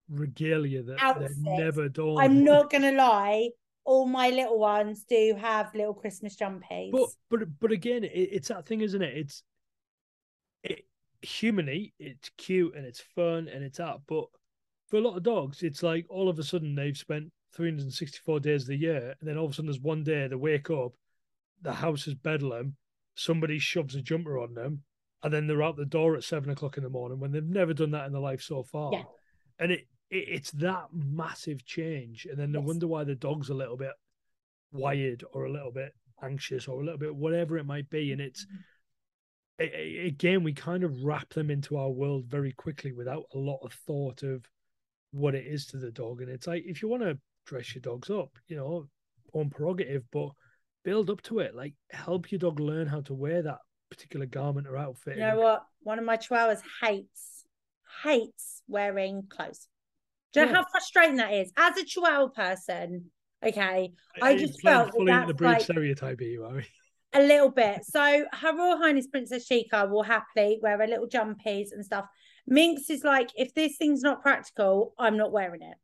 regalia that Outfits. they're never adorned. I'm not gonna lie, all my little ones do have little Christmas jumpies. But but but again, it, it's that thing, isn't it? It's it humanly, it's cute and it's fun and it's out. But for a lot of dogs, it's like all of a sudden they've spent 364 days of the year, and then all of a sudden there's one day they wake up, the house is bedlam, somebody shoves a jumper on them, and then they're out the door at seven o'clock in the morning when they've never done that in their life so far. Yeah. And it, it it's that massive change, and then they Yes. wonder why the dog's a little bit wired or a little bit anxious or a little bit whatever it might be and it's mm-hmm. a- again we kind of wrap them into our world very quickly without a lot of thought of what it is to the dog and it's like if you want to dress your dogs up you know on prerogative but build up to it like help your dog learn how to wear that particular garment or outfit You know what? One of my chihuahuas hates hates wearing clothes. Do you know Yeah. how frustrating that is? As a chihuahua person, okay, I just felt that into the that's breed like- stereotype here, are? a little bit. So Her Royal Highness Princess Chica will happily wear a little jumpies and stuff. Minx is like, if this thing's not practical, I'm not wearing it.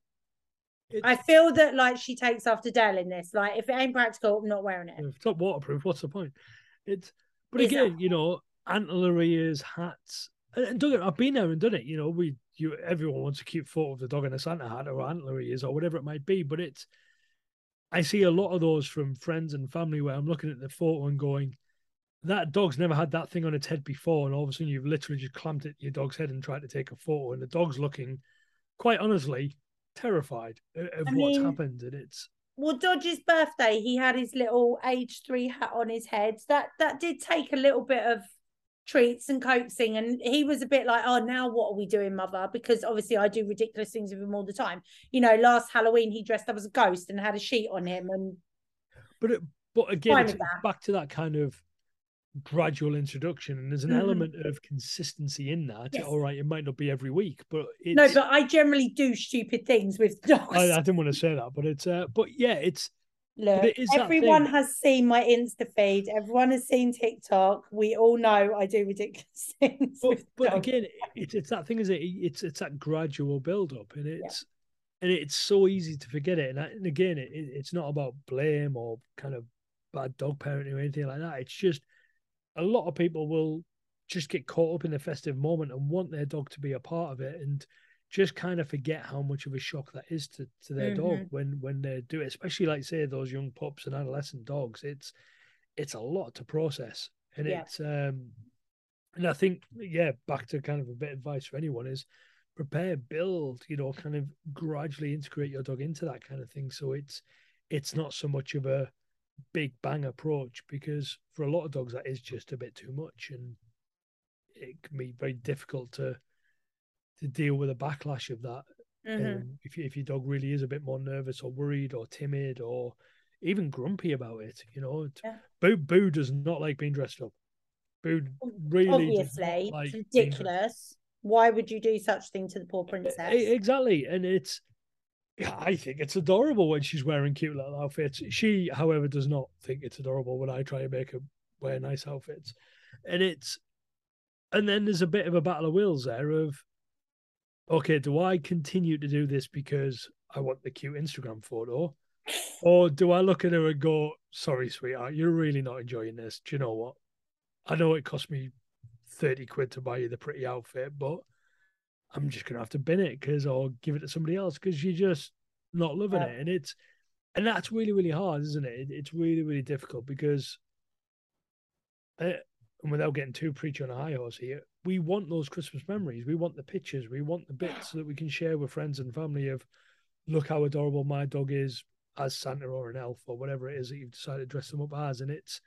I feel that like she takes after Dell in this. Like, if it ain't practical, I'm not wearing it. If it's not waterproof, what's the point? It's but Exactly. again, you know, antler ears, hats. And I've been there and done it. You know, we you everyone wants a cute photo of the dog in a Santa hat or antler ears or whatever it might be. But it's I see a lot of those from friends and family where I'm looking at the photo and going, that dog's never had that thing on its head before, and all of a sudden you've literally just clamped it to your dog's head and tried to take a photo, and the dog's looking, quite honestly, terrified of I what's mean, happened, and it's well dodge's birthday he had his little age three hat on his head. That that did take a little bit of treats and coaxing and he was a bit like oh now what are we doing mother because obviously i do ridiculous things with him all the time you know last halloween he dressed up as a ghost and had a sheet on him and But it, but again, Fine it's, with it's that. back to that kind of gradual introduction, and there's an Mhm. element of consistency in that. Yes. All right, it might not be every week, but it's. no but i generally do stupid things with dogs I, I didn't want to say that, but it's. Uh, but yeah, it's. Look, everyone has seen my Insta feed. Everyone has seen TikTok. We all know I do ridiculous things. But but again, it's it's that thing, is it? It's it's that gradual build up, and it's. And it's so easy to forget it, and, I, and again, it- it's not about blame or kind of bad dog parenting or anything like that. It's just a lot of people will just get caught up in the festive moment and want their dog to be a part of it and just kind of forget how much of a shock that is to, to their dog Mhm. when when they do it especially like say those young pups and adolescent dogs it's it's a lot to process and Yeah. it's um and i think yeah back to kind of a bit of advice for anyone is prepare build you know kind of gradually integrate your dog into that kind of thing so it's it's not so much of a big bang approach because for a lot of dogs that is just a bit too much and it can be very difficult to to deal with a backlash of that Mhm. um, if, if your dog really is a bit more nervous or worried or timid or even grumpy about it you know Yeah. boo boo does not like being dressed up Boo really Obviously, like it's ridiculous. Why would you do such thing to the poor princess? Exactly, and it's. yeah, I think it's adorable when she's wearing cute little outfits. She, however, does not think it's adorable when I try and make her wear nice outfits, and it's. And then there's a bit of a battle of wills there of. Okay, do I continue to do this because I want the cute Instagram photo, or do I look at her and go, "Sorry, sweetheart, you're really not enjoying this. Do you know what? I know it cost me thirty quid to buy you the pretty outfit, but I'm just gonna have to bin it because or give it to somebody else because you're just not loving Yeah. it, and it's and that's really really hard, isn't it? it it's really really difficult because, uh, and without getting too preachy on a high horse here, we want those Christmas memories. We want the pictures. We want the bits so that we can share with friends and family of, look how adorable my dog is as Santa or an elf or whatever it is that you've decided to dress them up as, and it's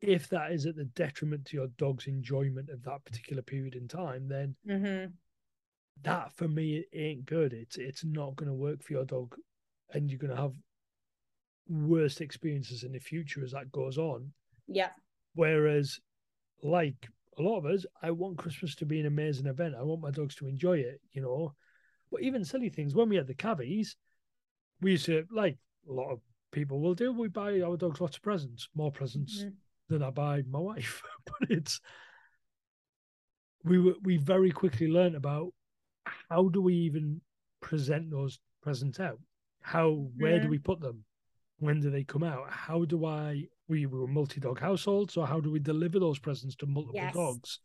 if that is at the detriment to your dog's enjoyment of that particular period in time, then hmm that for me it ain't good. It's it's not going to work for your dog, and you're going to have worst experiences in the future as that goes on. Yeah. Whereas, like a lot of us, I want Christmas to be an amazing event. I want my dogs to enjoy it, you know. But even silly things, when we had the cavies, we used to like a lot of people will do. We buy our dogs lots of presents, more presents Mhm. than I buy my wife. but it's we were we very quickly learned about how do we even present those presents out? How where do Mhm. we put them? When do they come out? How do I we were a multi-dog household, so how do we deliver those presents to multiple Yes. dogs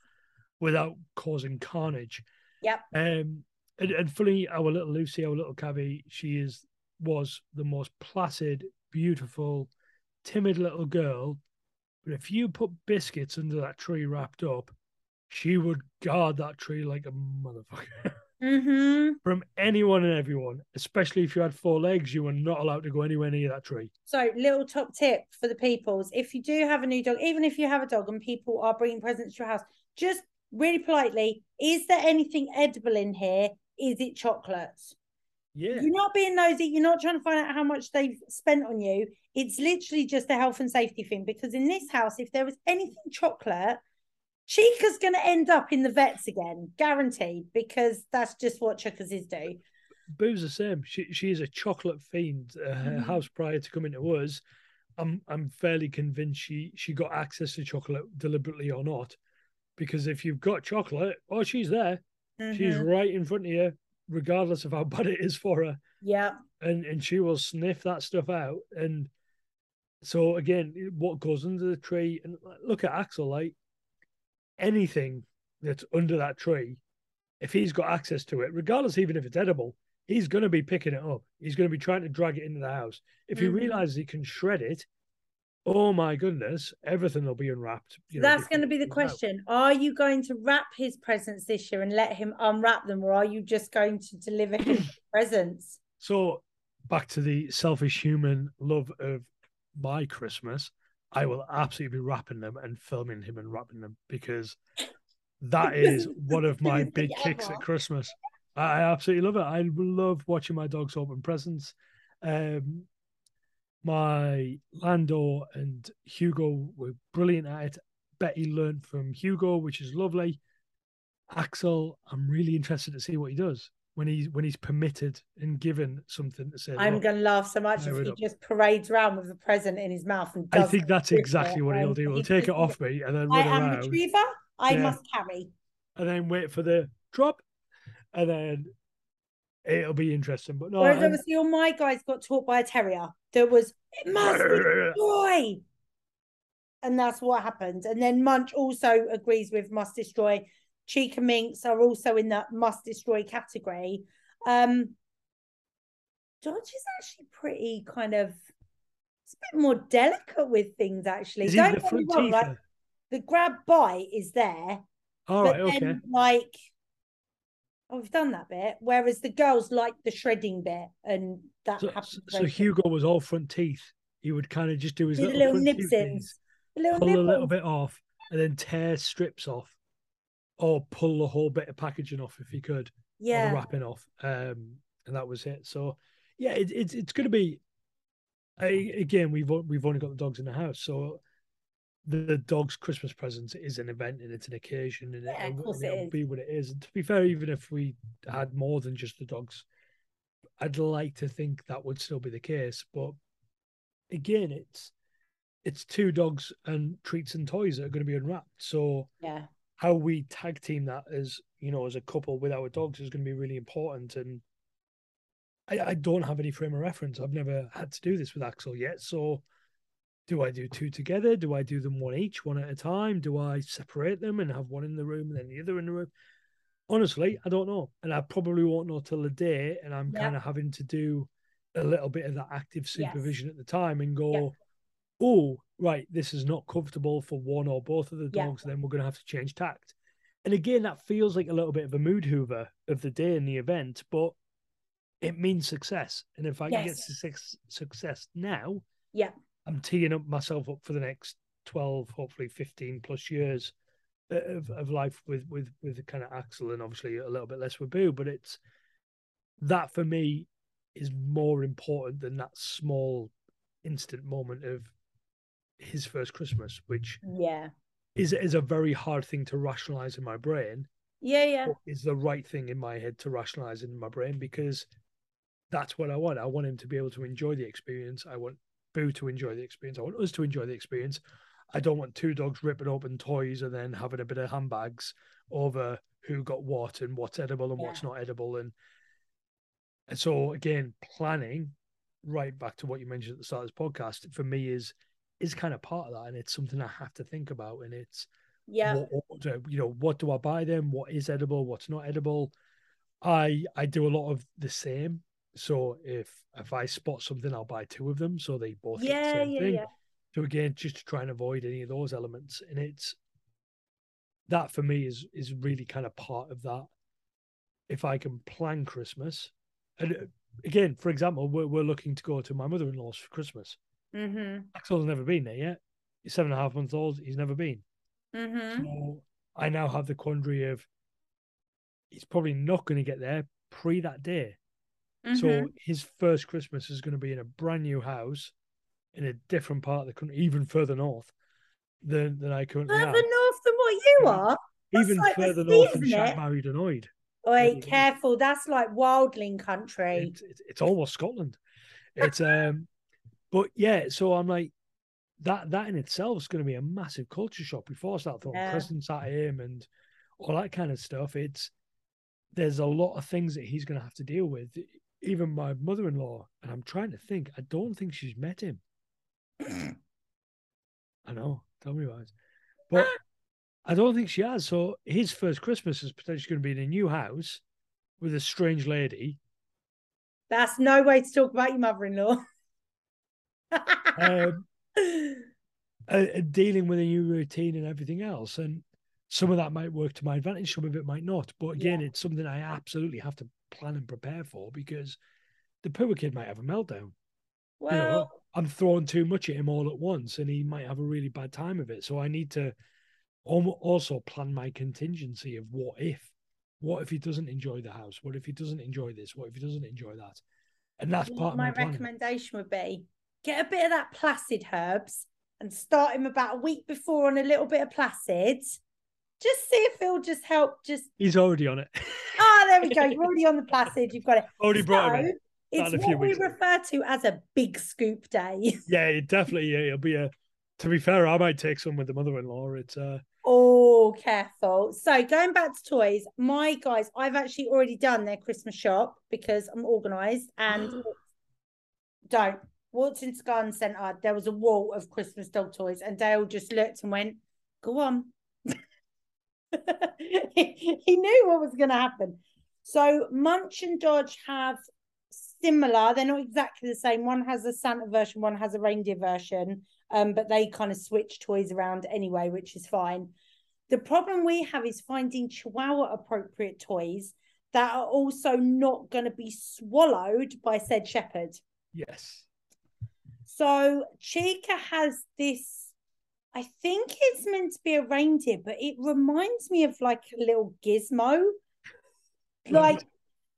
without causing carnage? Yep. Um and, and fully our little Lucy, our little Cavi, she is was the most placid, beautiful, timid little girl. But if you put biscuits under that tree wrapped up, she would guard that tree like a motherfucker hmm from anyone and everyone. Especially if you had four legs, you were not allowed to go anywhere near that tree. So, little top tip for the peoples: if you do have a new dog, even if you have a dog and people are bringing presents to your house, just really politely, is there anything edible in here? Is it chocolates? Yeah. You're not being nosy. You're not trying to find out how much they've spent on you. It's literally just a health and safety thing. Because in this house, if there was anything chocolate, Chica's going to end up in the vets again, guaranteed. Because that's just what chuckers is do. Boo's the same. She she is a chocolate fiend. Uh, her Mhm. house prior to coming to us, I'm I'm fairly convinced she she got access to chocolate deliberately or not, because if you've got chocolate, oh she's there, she's Mhm. right in front of you, regardless of how bad it is for her, yeah, and and she will sniff that stuff out. And so again, what goes under the tree? And look at Axel, like anything that's under that tree, if he's got access to it, regardless even if it's edible, he's going to be picking it up. He's going to be trying to drag it into the house. If he Mhm. realizes he can shred it, oh my goodness, everything will be unwrapped. you know, that's going to be the comes out. question. Are you going to wrap his presents this year and let him unwrap them, or are you just going to deliver his presents? So back to the selfish human love of my Christmas, I will absolutely be wrapping them and filming him and wrapping them because that is one of my big kicks at Christmas. I I absolutely love it. I love watching my dogs open presents. Um, my Lando and Hugo were brilliant at it. Betty learned from Hugo, which is lovely. Axel, I'm really interested to see what he does when he's when he's permitted and given something to say. I'm "Look, going to laugh so much if he go. just parades around with a present in his mouth and I think that's exactly it, what he'll do. He'll take it off me and then I am around retriever. I Yeah. must carry. and then wait for the drop, and then it'll be interesting. But no, Whereas I'm- obviously all my guys got taught by a terrier that was it must be destroy. And that's what happened. And then Munch also agrees with must destroy. Chica Minx are also in that must destroy category. Um Dodge is actually pretty kind of it's a bit more delicate with things actually. is Don't the get me wrong, like the grab bite is there, All but right, okay. then like oh, we've done that bit. Whereas the girls like the shredding bit and that So, happens. so Hugo was all front teeth. He would kind of just do his little, little front nibsins. tooth The little pull a little bit off, and then tear strips off, or pull the whole bit of packaging off if he could, Yeah. the wrapping off. Um, and that was it. So yeah, it, it's it's going to be. I, again, we've we've only got the dogs in the house, so the dog's Christmas presents is an event and it's an occasion and, Yeah, it, of course and it it'll is. be what it is. And to be fair, even if we had more than just the dogs, I'd like to think that would still be the case. But again, it's it's two dogs and treats and toys that are going to be unwrapped. So Yeah. How we tag team that as you know as a couple with our dogs is going to be really important and I, I don't have any frame of reference i've never had to do this with axel yet so do i do two together do i do them one each one at a time do i separate them and have one in the room and then the other in the room honestly i don't know and i probably won't know till the day and i'm Yeah. kind of having to do a little bit of that active Yes. supervision at the time and go Yeah. Oh right this is not comfortable for one or both of the Yeah. dogs then we're going to have to change tact and again, that feels like a little bit of a mood hoover of the day in the event, but it means success. And if I can get Yes. success, success now, Yeah. I'm teeing up myself up for the next 12, hopefully 15 plus years of, of life with, with, with kind of Axel and obviously a little bit less with Boo. But it's that for me is more important than that small instant moment of his first Christmas, which Yeah. is is a very hard thing to rationalize in my brain Yeah. Yeah. is the right thing in my head to rationalize in my brain because that's what I want. I want him to be able to enjoy the experience. I want Boo to enjoy the experience. I want us to enjoy the experience. I don't want two dogs ripping open toys and then having a bit of handbags over who got what and what's edible and what's not edible. And, and so again, planning right back to what you mentioned at the start of this podcast for me is is kind of part of that and it's something I have to think about and it's Yeah. what, do- you know what do i buy them what is edible what's not edible i i do a lot of the same so if if i spot something i'll buy two of them so they both get the Yeah. same Yeah. thing Yeah. so again just to try and avoid any of those elements and it's that for me is is really kind of part of that if i can plan christmas and uh, again for example we're, we're looking to go to my mother-in-law's for christmas Mm-hmm. axel's never been there yet he's seven and a half months old he's never been Mm-hmm. so I now have the quandary of he's probably not going to get there pre that day. Mm-hmm. So his first Christmas is going to be in a brand new house in a different part of the country, even further north than, than I currently further am. Further north than what you are. That's Even like further north than Shaq married annoyed. Oi, Bloody careful. That's like wildling country. It's, it's, it's almost Scotland. It's um, but yeah. So I'm like, that that in itself is going to be a massive culture shock before I start throwing Yeah. presents at him and all that kind of stuff. It's there's a lot of things that he's going to have to deal with. Even my mother-in-law, and I'm trying to think. I don't think she's met him. I know. Tell me about it. But I don't think she has. So his first Christmas is potentially going to be in a new house with a strange lady. That's no way to talk about your mother-in-law. Um, uh, dealing with a new routine and everything else. And some of that might work to my advantage, some of it might not. But again, it's something I absolutely have to plan and prepare for because the poor kid might have a meltdown. well, you know, I'm throwing too much at him all at once and he might have a really bad time of it. So I need to also plan my contingency of what if. What if he doesn't enjoy the house? What if he doesn't enjoy this? What if he doesn't enjoy that? And that's part of my my recommendation would be get a bit of that placid herbs and start him about a week before on a little bit of placid. Just see if it'll just help. Just He's already on it. ah, there we go. You're already on the placid. You've got it. already brought him in. It's what we ago. refer to as a big scoop day. Yeah, it definitely. Yeah, it'll be a. To be fair, I might take some with the mother-in-law. It's uh, Oh, careful. So going back to toys, my guys, I've actually already done their Christmas shop because I'm organised and don't. Walked into Garden Centre, there was a wall of Christmas dog toys, and Dale just looked and went, Go on. he, knew what was going to happen. So Munch and Dodge have similar, they're not exactly the same. One has a Santa version, one has a reindeer version um, but they kind of switch toys around anyway, which is fine. The problem we have is finding Chihuahua appropriate toys that are also not going to be swallowed by said shepherd. yes. So Chica has this. I think it's meant to be a reindeer, but it reminds me of like a little gizmo, like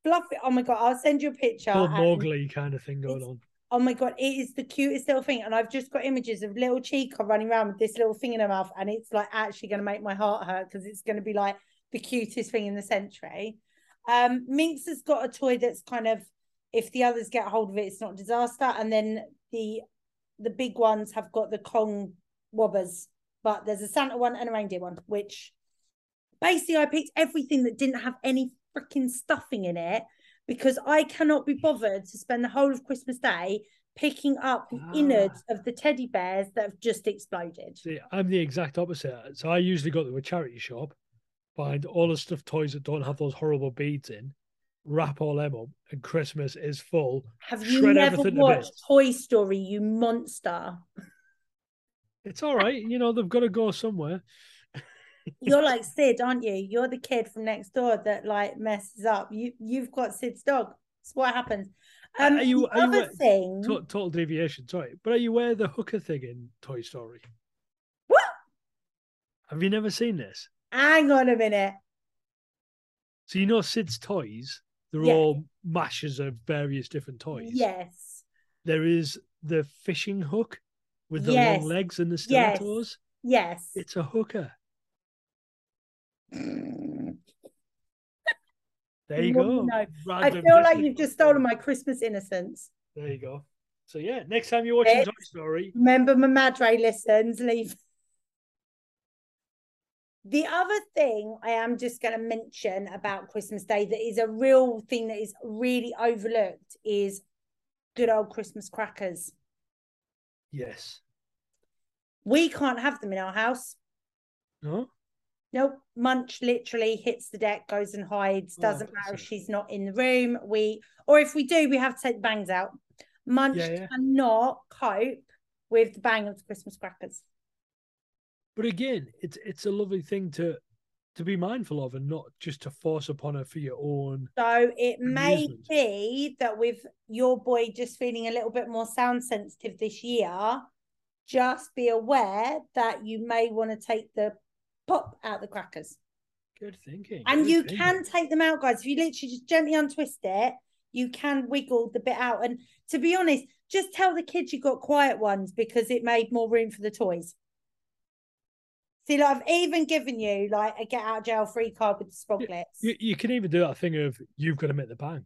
fluffy. Oh my god! I'll send you a picture. And- Mogwai kind of thing going on. Oh my god, it is the cutest little thing, and I've just got images of little Chica running around with this little thing in her mouth, and it's like actually going to make my heart hurt because it's going to be like the cutest thing in the century. Um, Minx has got a toy that's kind of if the others get hold of it, it's not disaster, and then the the big ones have got the Kong Wobblers, but there's a Santa one and a reindeer one, which basically I picked everything that didn't have any freaking stuffing in it because I cannot be bothered to spend the whole of Christmas Day picking up the Ah. innards of the teddy bears that have just exploded. See, I'm the exact opposite. So I usually go to a charity shop, find all the stuffed toys that don't have those horrible beads in, wrap all them up, and Christmas is full. Have you Shred never watched. Toy Story, you monster? It's all right, you know, they've got to go somewhere. You're like Sid, aren't you? You're the kid from next door that like messes up. You you've got Sid's dog. That's what happens. Are Um, you- the are other a- thing. To- total deviation, sorry. But are you aware of the hooker thing in Toy Story? What? Have you never seen this? Hang on a minute. So you know Sid's toys, they're all mashes of various different toys. Yes. There is the fishing hook with the Yes. long legs and the Yes. stilettos. Yes. It's a hooker. There you go. I feel like you've just stolen my Christmas innocence. There you go. So yeah, next time you're watching. Toy Story, Remember, my madre listens. Leave. The other thing I am just going to mention about Christmas Day that is a real thing that is really overlooked is good old Christmas crackers. yes. We can't have them in our house. No? Nope. Munch literally hits the deck, goes and hides. Oh, Doesn't bless matter if she's not in the room. We, or if we do, we have to take the bangs out. Munch Yeah, yeah. cannot cope with the bang of the Christmas crackers. But again, it's it's a lovely thing to to be mindful of and not just to force upon her for your own So it may Amusement. be that with your boy just feeling a little bit more sound sensitive this year, just be aware that you may want to take the pop out the crackers. good thinking. And good you thinking. can take them out, guys. If you literally just gently untwist it, you can wiggle the bit out. And to be honest, just tell the kids you got quiet ones because it made more room for the toys. See, like I've even given you like a get out of jail free card with the sproglets. You, you can even do that thing of you've got to make the bang.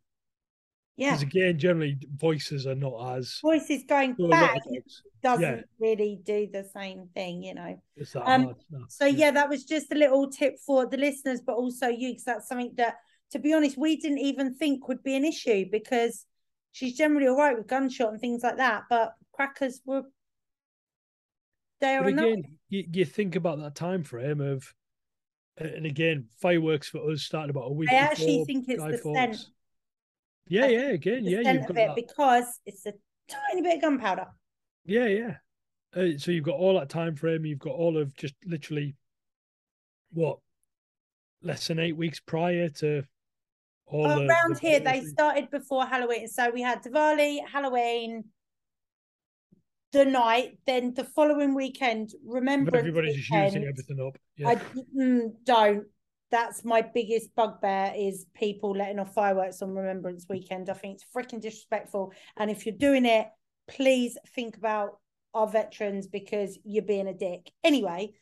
yeah. Because again, generally voices are not as Voices going so a lot bang of things. doesn't yeah. really do the same thing, you know. Um. No. So yeah, that was just a little tip for the listeners, but also you, because that's something that, to be honest, we didn't even think would be an issue because she's generally all right with gunshot and things like that. But crackers were they are again, you, you think about that time frame of, and again, fireworks for us started about a week. I actually before think it's the scent. Yeah, yeah. Again, yeah, you've got it that. because it's a tiny bit of gunpowder. Yeah, yeah. Uh, so you've got all that time frame. You've got all of just literally what less than eight weeks prior to all the, Around the here, they started before Halloween. So we had Diwali, Halloween, the night, then the following weekend, Remembrance Everybody's just using everything up. Yeah. I mm, don't. That's my biggest bugbear is people letting off fireworks on Remembrance Weekend. I think it's freaking disrespectful. And if you're doing it, please think about our veterans because you're being a dick. Anyway,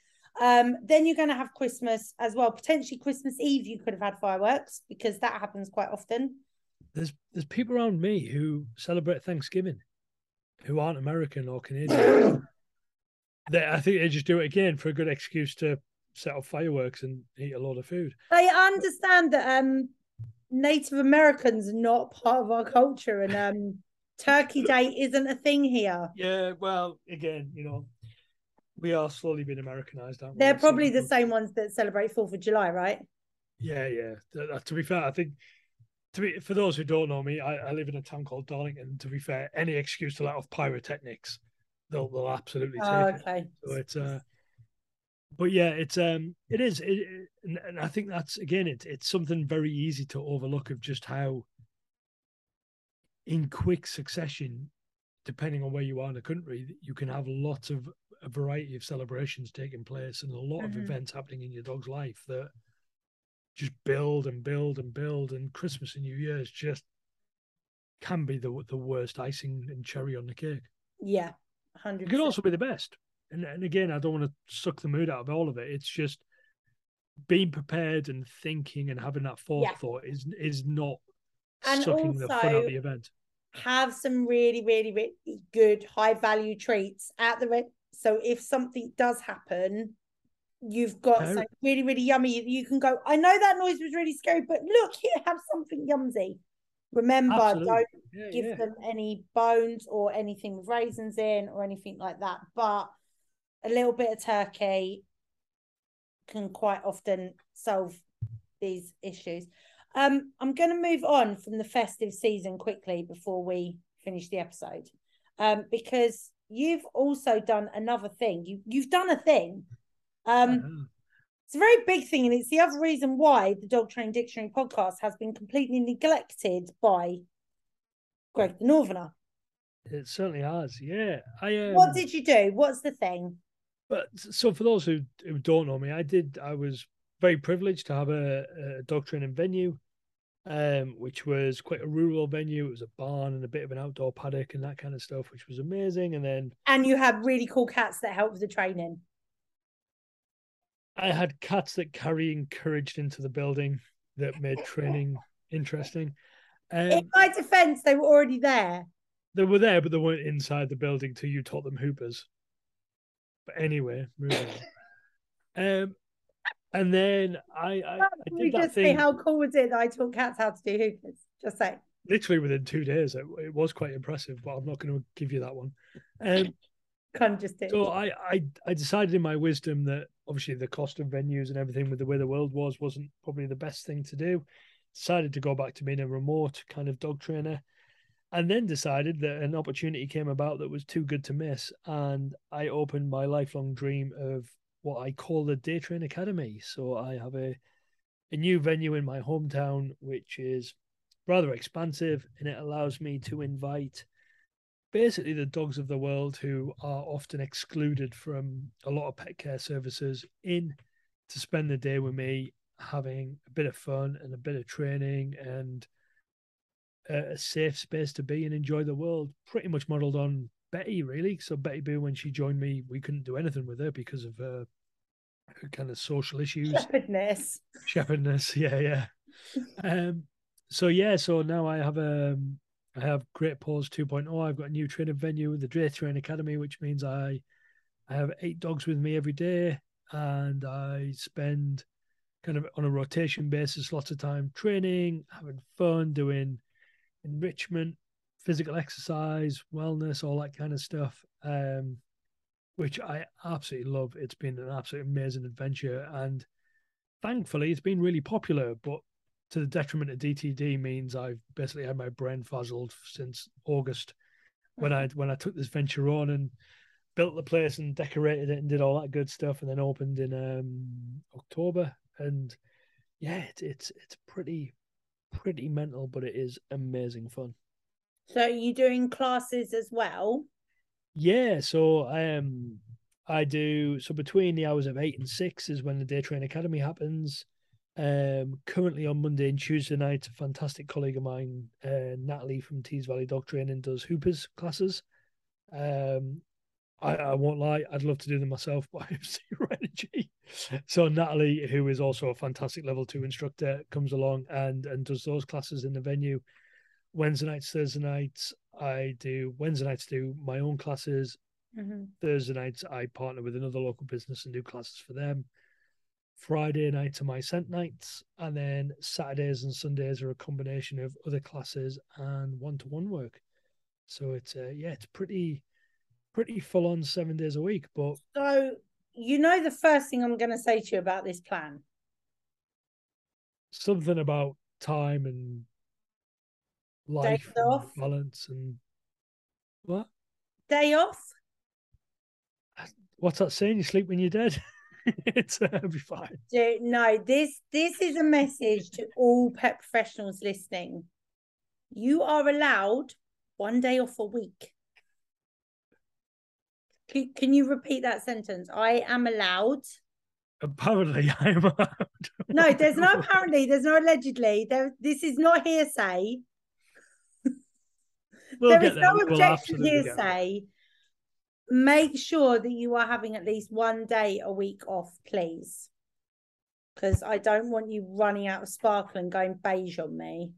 um, then you're going to have Christmas as well. Potentially Christmas Eve, you could have had fireworks because that happens quite often. there's there's people around me who celebrate Thanksgiving who aren't American or Canadian. they, I think they just do it again for a good excuse to set off fireworks and eat a lot of food. I understand that um, Native Americans are not part of our culture and um, Turkey Day isn't a thing here. Yeah, well, again, you know, we are slowly being Americanized, aren't we? They're So- probably the same ones that celebrate Fourth of July, right? Yeah, yeah. Th- To be fair, I think to be for those who don't know me, I, I live in a town called Darlington. To be fair, any excuse to let off pyrotechnics, they'll they'll absolutely take Oh, it. okay. So it's uh, but yeah, it's um, it is, it, it- and, and I think that's again, it's it's something very easy to overlook of just how, in quick succession, depending on where you are in the country, you can have lots of a variety of celebrations taking place and a lot Mhm. of events happening in your dog's life that just build and build and build, and Christmas and New Year's just can be the the worst icing and cherry on the cake. Yeah, hundred. It can also be the best. And and again, I don't want to suck the mood out of all of it. It's just being prepared and thinking and having that forethought yeah. is is not and sucking the fun out of the event. Have some really, really, really good high value treats at the re- so if something does happen, you've got something really, really yummy. You can go, I know that noise was really scary, but look here, have something yumsy. Remember, Absolutely. don't yeah, give yeah. them any bones or anything with raisins in or anything like that. But a little bit of turkey can quite often solve these issues. Um, I'm going to move on from the festive season quickly before we finish the episode, um, because you've also done another thing. You you've done a thing. Um, it's a very big thing, and it's the other reason why the Dog Train Dictionary podcast has been completely neglected by Greg the Northerner. It certainly has. Yeah. I. Um, what did you do? What's the thing? But so for those who, who don't know me, I did. I was very privileged to have a, a dog training venue, um, which was quite a rural venue. It was a barn and a bit of an outdoor paddock and that kind of stuff, which was amazing. And then and you had really cool cats that helped with the training. I had cats that carry encouraged into the building that made training interesting. Um, In my defense, they were already there. They were there, but they weren't inside the building till you taught them hoopers. But anyway, moving on. Um, and then I, I, I you just thing, say how cool was it that I taught cats how to do hoopers? Just say. Literally within two days, it, it was quite impressive, but I'm not going to give you that one. Um, Can't just do. So I, I, I decided in my wisdom that obviously the cost of venues and everything with the way the world was wasn't probably the best thing to do. Decided to go back to being a remote kind of dog trainer, and then decided that an opportunity came about that was too good to miss, and I opened my lifelong dream of what I call the Day Train Academy. So I have a a new venue in my hometown, which is rather expansive, and it allows me to invite basically the dogs of the world who are often excluded from a lot of pet care services in to spend the day with me having a bit of fun and a bit of training and a, safe space to be and enjoy the world pretty much modeled on betty really. So betty boo when she joined me we couldn't do anything with her because of her, her kind of social issues. Shepherdness. Shepherdness yeah yeah. Um so yeah so now i have a um, I have Great Paws 2.0. I've got a new training venue, the Day Train Academy, which means I I have eight dogs with me every day, and I spend kind of on a rotation basis lots of time training, having fun, doing enrichment, physical exercise, wellness, all that kind of stuff. Um, which I absolutely love. It's been an absolutely amazing adventure, and thankfully, it's been really popular. But to the detriment of DTD means I've basically had my brain fuzzled since August when I when I took this venture on and built the place and decorated it and did all that good stuff and then opened in um, October and yeah it's it's it's pretty pretty mental but it is amazing fun. So you doing classes as well? Yeah, so um I do so between the hours of eight and six is when the Day Train Academy happens. Um, currently on Monday and Tuesday night, a fantastic colleague of mine, uh, Natalie from Tees Valley Dog Training, does Hoopers classes. Um, I, I won't lie, I'd love to do them myself, but I have zero energy. So Natalie, who is also a fantastic level two instructor, comes along and and does those classes in the venue. Wednesday nights, Thursday nights, I do Wednesday nights do my own classes. Mm-hmm. Thursday nights, I partner with another local business and do classes for them. Friday nights are my scent nights, and then Saturdays and Sundays are a combination of other classes and one-to-one work. So it's uh, yeah, it's pretty pretty full on seven days a week. But so you know, the first thing I'm going to say to you about this plan, something about time and life and balance and what day off. What's that saying? You sleep when you're dead. it's uh, be fine. no, this this is a message to all pet professionals listening. You are allowed one day off a week. Can, can you repeat that sentence? I am allowed. Apparently, I am allowed. no, there's no apparently. There's no allegedly. There, this is not hearsay. We'll there there. no We'll objection absolutely here. Get there. Say, make sure that you are having at least one day a week off, please, because I don't want you running out of sparkle and going beige on me.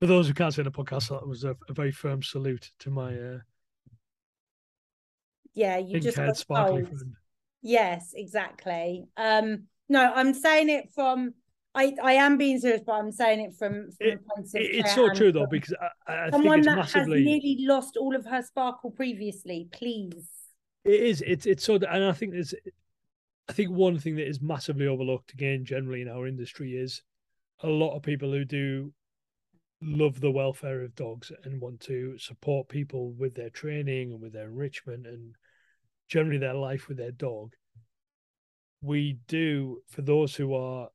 For those who can't see in the podcast, that was a, a very firm salute to my uh, Yeah, you just got sparkly friend. Yes, exactly. Um, no, I'm saying it from. I, I am being serious, but I'm saying it from, from It- a place It- it's so true though, because I, I think someone it's that massively. has nearly lost all of her sparkle previously. Please. It is. It's it's so, and I think there's. I think one thing that is massively overlooked again, generally in our industry, is a lot of people who do love the welfare of dogs and want to support people with their training and with their enrichment and generally their life with their dog. We do for those who are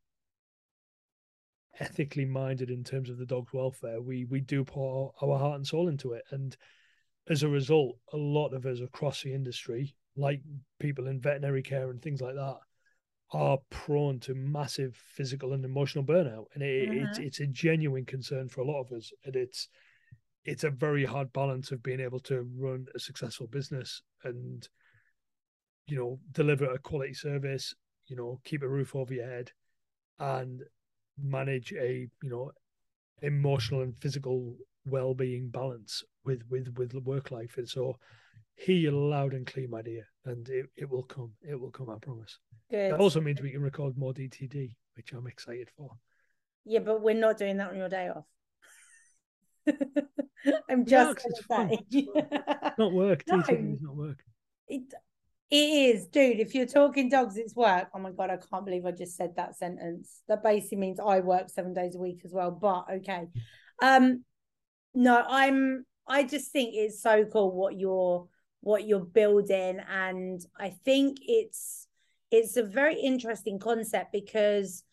ethically minded in terms of the dog's welfare. We we do pour our heart and soul into it, and as a result, a lot of us across the industry, like people in veterinary care and things like that, are prone to massive physical and emotional burnout, and it, it's Mhm. it's a genuine concern for a lot of us, and it's it's a very hard balance of being able to run a successful business and you know deliver a quality service, you know keep a roof over your head, and manage a you know emotional and physical well-being balance with with with work life. And so hear loud and clear my dear and it, it will come it will come i promise. Good. that also means we can record more dtd which i'm excited for. Yeah, but we're not doing that on your day off. I'm Yeah, it's gonna fun, not work. No. dtd is not work. It, it is, dude. If you're talking dogs, it's work. Oh my god, I can't believe I just said that sentence. That basically means I work seven days a week as well. But okay. Um no, I'm I just think it's so cool what you're what you're building. And I think it's it's a very interesting concept because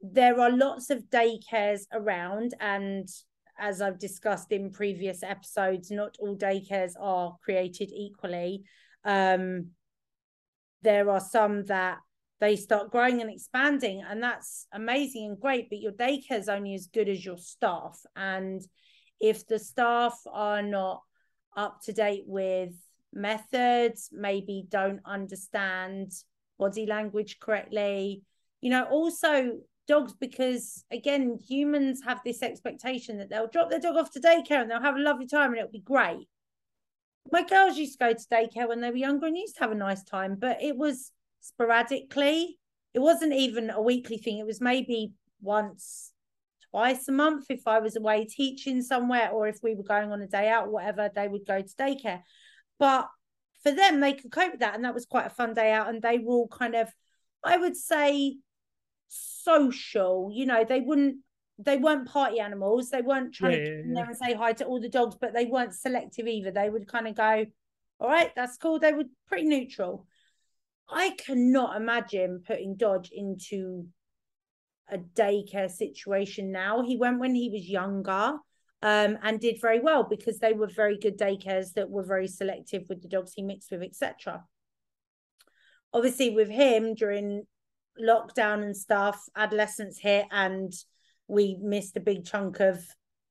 there are lots of daycares around and as I've discussed in previous episodes, not all daycares are created equally. Um, there are some that they start growing and expanding, and that's amazing and great. But your daycare is only as good as your staff, and if the staff are not up to date with methods, maybe don't understand body language correctly, you know, also dogs because again humans have this expectation that they'll drop their dog off to daycare and they'll have a lovely time and it'll be great my girls used to go to daycare when they were younger and used to have a nice time but it was sporadically. It wasn't even a weekly thing. It was maybe once twice a month if i was away teaching somewhere or if we were going on a day out or whatever they would go to daycare. But for them they could cope with that and that was quite a fun day out and they were all kind of i would say social you know they wouldn't they weren't party animals. They weren't trying Yeah, to yeah, yeah. and say hi to all the dogs but they weren't selective either. They would kind of go all right that's cool. They were pretty neutral. I cannot imagine putting dodge into a daycare situation now. He went when he was younger um, and did very well because they were very good daycares that were very selective with the dogs he mixed with etc obviously with him during lockdown and stuff, adolescence hit, and we missed a big chunk of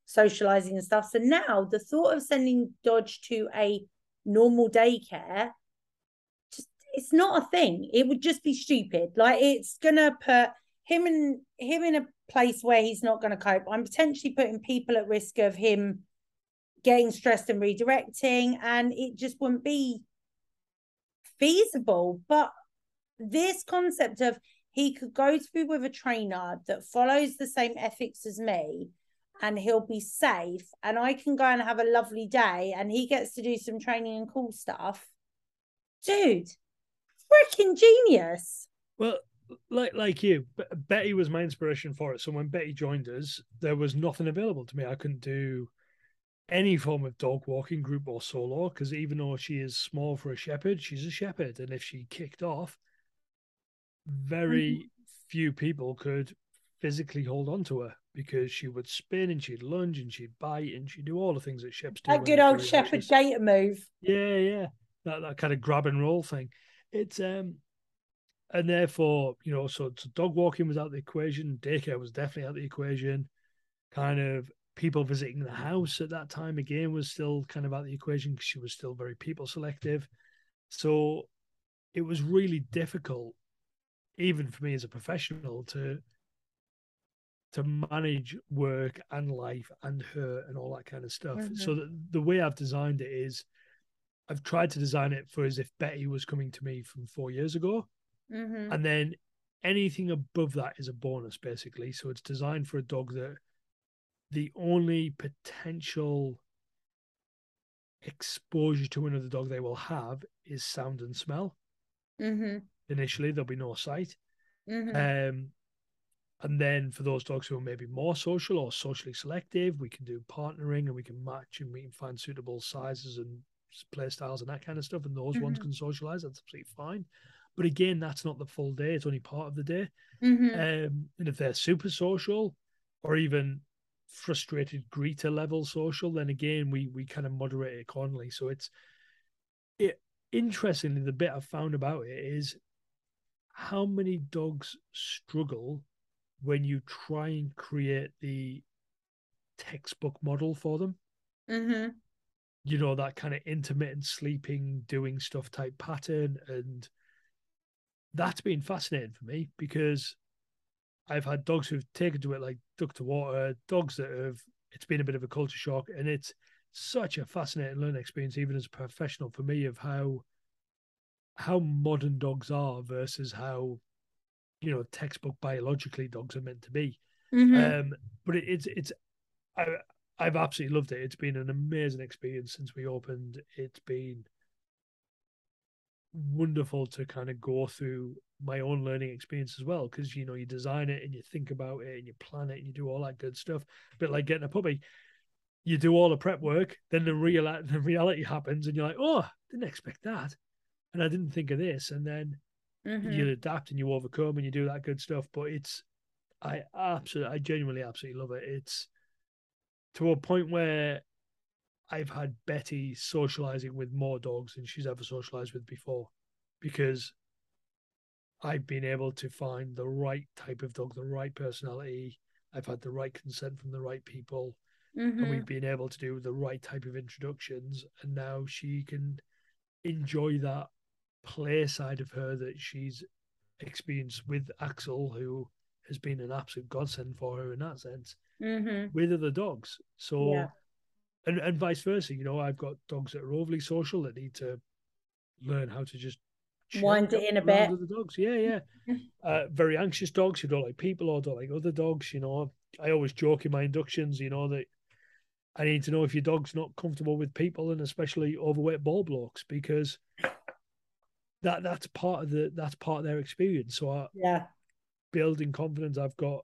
socializing and stuff. So now the thought of sending Dodge to a normal daycare, just it's not a thing. It would just be stupid. Like it's gonna put him in him in a place where he's not gonna cope. I'm potentially putting people at risk of him getting stressed and redirecting, and it just wouldn't be feasible. But this concept of he could go to be with a trainer that follows the same ethics as me and he'll be safe and I can go and have a lovely day and he gets to do some training and cool stuff. Dude, freaking genius. well like like you Be- betty was my inspiration for it so when betty joined us there was nothing available to me i couldn't do any form of dog walking group or solo because even though she is small for a shepherd she's a shepherd and if she kicked off very few people could physically hold on to her because she would spin and she'd lunge and she'd bite and she'd do all the things that sheps do. That good old shepherd anxious. gator move. Yeah, yeah. That that kind of grab and roll thing. It's um and therefore, you know, so, so dog walking was out the equation, daycare was definitely out the equation. Kind of people visiting the house at that time again was still kind of out the equation because she was still very people selective. So it was really difficult, even for me as a professional, to to manage work and life and her and all that kind of stuff. Mm-hmm. So the, the way I've designed it is I've tried to design it for as if Betty was coming to me from four years ago. Mm-hmm. And then anything above that is a bonus, basically. So it's designed for a dog that the only potential exposure to another dog they will have is sound and smell. Mm-hmm. Initially, there'll be no sight. Mm-hmm. Um, and then for those dogs who are maybe more social or socially selective, we can do partnering and we can match and we can find suitable sizes and play styles and that kind of stuff. And those mm-hmm. ones can socialize. That's absolutely fine. But again, that's not the full day. It's only part of the day. Mm-hmm. Um, and if they're super social or even frustrated greeter level social, then again we we kind of moderate it accordingly. So it's it interestingly the bit I've found about it is how many dogs struggle when you try and create the textbook model for them. Mm-hmm. You know, that kind of intermittent sleeping, doing stuff type pattern. And that's been fascinating for me because I've had dogs who've taken to it like duck to water, dogs that have it's been a bit of a culture shock, and it's such a fascinating learning experience, even as a professional for me, of how how modern dogs are versus how you know textbook biologically dogs are meant to be. Mm-hmm. Um, but it, it's it's I I've absolutely loved it. It's been an amazing experience since we opened. It's been wonderful to kind of go through my own learning experience as well because you know you design it and you think about it and you plan it and you do all that good stuff but like getting a puppy you do all the prep work then the real the reality happens and you're like oh didn't expect that and i didn't think of this and then mm-hmm. you adapt and you overcome and you do that good stuff but it's i absolutely i genuinely absolutely love it it's to a point where I've had Betty socializing with more dogs than she's ever socialized with before because I've been able to find the right type of dog, the right personality. I've had the right consent from the right people. Mm-hmm. And we've been able to do the right type of introductions. And now she can enjoy that play side of her that she's experienced with Axel, who has been an absolute godsend for her in that sense, mm-hmm. with other dogs. So yeah and and vice versa. You know, I've got dogs that are overly social that need to learn how to just wind it in a bit. The dogs, yeah, yeah. uh, very anxious dogs who don't like people or don't like other dogs. You know, I always joke in my inductions. You know that I need to know if your dog's not comfortable with people and especially overweight ball blocks because that that's part of the that's part of their experience. So I, yeah, building confidence. I've got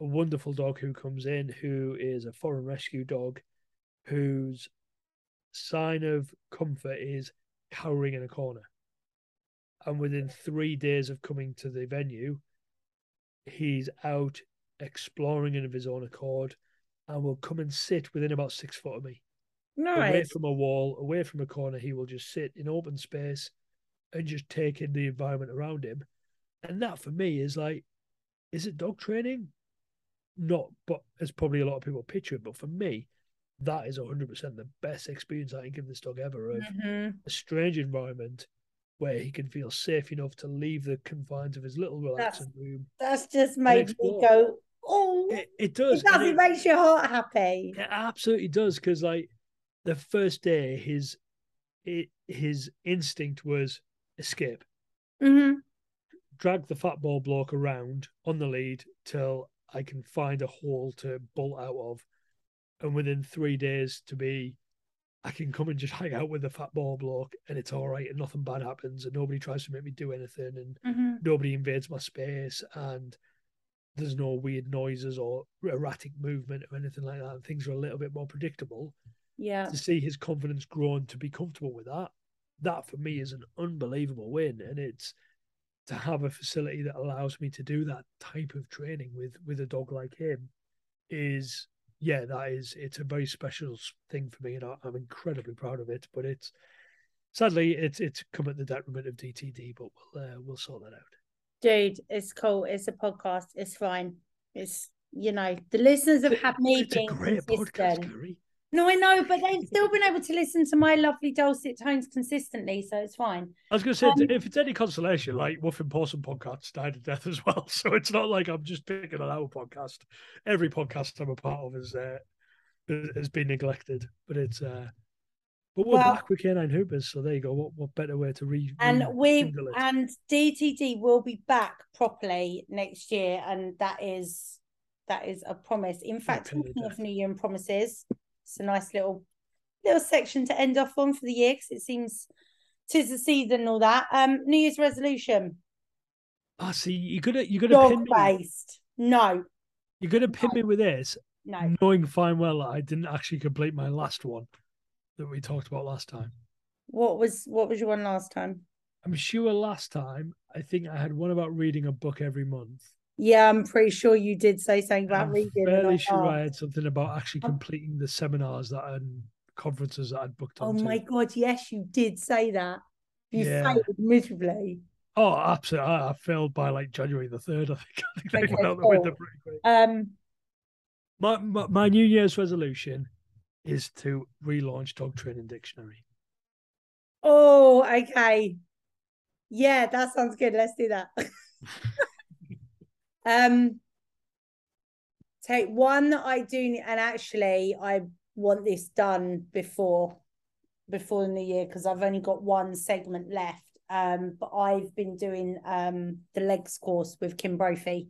a wonderful dog who comes in who is a foreign rescue dog whose sign of comfort is cowering in a corner. And within three days of coming to the venue, he's out exploring of his own accord and will come and sit within about six foot of me. Nice. Away from a wall, away from a corner, he will just sit in open space and just take in the environment around him. And that for me is like, is it dog training? Not, but as probably a lot of people picture it. But for me, that is 100% the best experience I can give this dog ever of mm-hmm. a strange environment where he can feel safe enough to leave the confines of his little relaxing that's, room. That's just made me go, oh, it, it does. It does. It, it, makes your heart happy. It absolutely does. Because, like, the first day, his his instinct was escape. Mm-hmm. Drag the fat ball block around on the lead till I can find a hole to bolt out of and within three days to be I can come and just hang out with the fat ball bloke and it's all right and nothing bad happens and nobody tries to make me do anything and mm-hmm. nobody invades my space and there's no weird noises or erratic movement or anything like that. And things are a little bit more predictable. Yeah. To see his confidence grow and to be comfortable with that, that for me is an unbelievable win. And it's to have a facility that allows me to do that type of training with with a dog like him is yeah, that is it's a very special thing for me, and I, am incredibly proud of it. But it's sadly it's it's come at the detriment of DTD, but we'll uh, we'll sort that out. Dude, it's cool. It's a podcast. It's fine. It's you know, the listeners have had me it's a great podcast. Gary. No, I know, but they've still been able to listen to my lovely dulcet tones consistently, so it's fine. I was going to say, Um, if it's any consolation, like Wuffin Possum podcast died a death as well. So it's not like I'm just picking on our podcast. Every podcast I'm a part of is uh, has been neglected, but it's. uh But we're Well- back with Canine Hoopers, so there you go. What what better way to read? And we and DTD will be back properly next year, and that is that is a promise. In fact, talking of. New Year and promises, it's a nice little little section to end off on for the year because it seems tis the season and all that. Um, New Year's resolution, Ah, see, you're gonna you're gonna pin dog me. No, You're gonna pin me with this, no. knowing fine well that I didn't actually complete my last one that we talked about last time. What was what was your one last time? I'm sure last time I think I had one about reading a book every month. Yeah, I'm pretty sure you did say something about I'm reading. fairly sure I had something about actually Um, completing the seminars that and conferences that I'd booked on. Oh onto. my god, yes, you did say that. You Yeah. failed miserably. Oh, absolutely! I, I failed by like January the third. I think. I think they Okay, went out the cool. window pretty quick. Um, My, my my New Year's resolution is to relaunch Dog Training Dictionary. oh, okay. Yeah, that sounds good. Let's do that. um, take one that I do, and actually, I want this done before before in the year because I've only got one segment left. Um, but I've been doing um the legs course with Kim Brophy,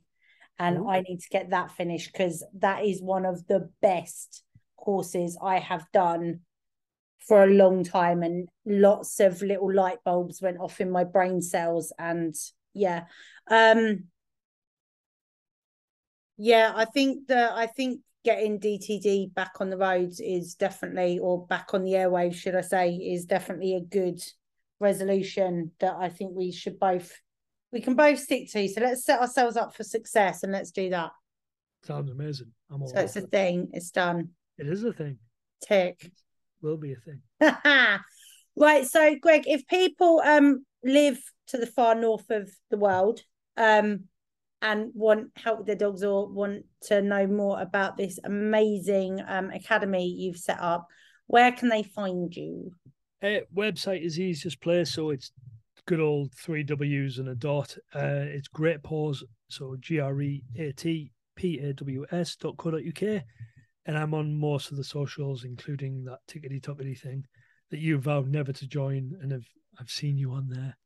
and Ooh. I need to get that finished because that is one of the best courses I have done for a long time and lots of little light bulbs went off in my brain cells and yeah um yeah i think that i think getting dtd back on the roads is definitely or back on the airwaves should i say is definitely a good resolution that i think we should both we can both stick to so let's set ourselves up for success and let's do that Sounds amazing. I'm all so it's a it. thing it's done It is a thing. tick Will be a thing. right so greg if people um live to the far north of the world um and want help with their dogs or want to know more about this amazing um academy you've set up where can they find you Uh, website is the easiest place, so it's good old three W's and a dot. Uh, it's Great Paws, so G R E A T P A W S dot co dot uk, and I'm on most of the socials, including that tickety tockety thing that you vowed never to join, and have I've seen you on there,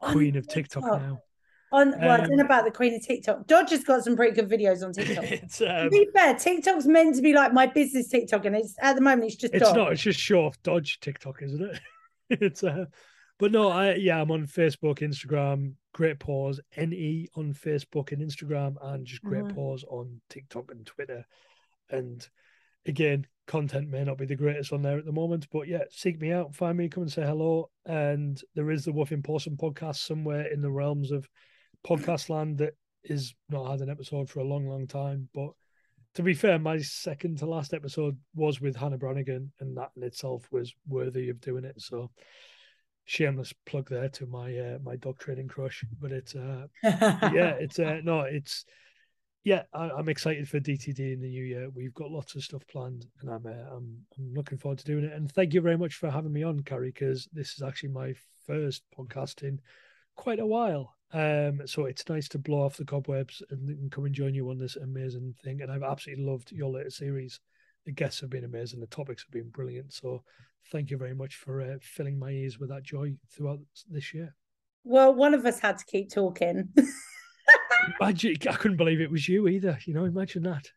On queen of TikTok, TikTok. now. On well i don't know Um, about the queen of tiktok dodge has got some pretty good videos on tiktok it's to um, be fair tiktok's meant to be like my business tiktok and it's at the moment it's just It's Dodge. not. It's just show off Dodge TikTok, isn't it? it's uh, but no, I yeah, I'm on Facebook, Instagram, Great Paws NE on Facebook and Instagram, and just Great Mhm. Paws on TikTok and Twitter. And again, content may not be the greatest on there at the moment, but yeah, seek me out, find me, come and say hello. And there is the Wuffing Possum podcast somewhere in the realms of podcast land that is not had an episode for a long, long time, but to be fair, my second to last episode was with Hannah Branigan, and that in itself was worthy of doing it. So, shameless plug there to my uh, my dog training crush. But it's uh, yeah, it's uh, no, it's yeah, I, I'm excited for DTD in the new year. We've got lots of stuff planned, and I'm uh, I'm I'm looking forward to doing it. And thank you very much for having me on, Carrie, because this is actually my first podcast in quite a while. Um, so it's nice to blow off the cobwebs and, and come and join you on this amazing thing. And I've absolutely loved your latest series. The guests have been amazing. The topics have been brilliant. So thank you very much for uh, filling my ears with that joy throughout this year. well one of us had to keep talking Imagine, I couldn't believe it was you either. You know, imagine that.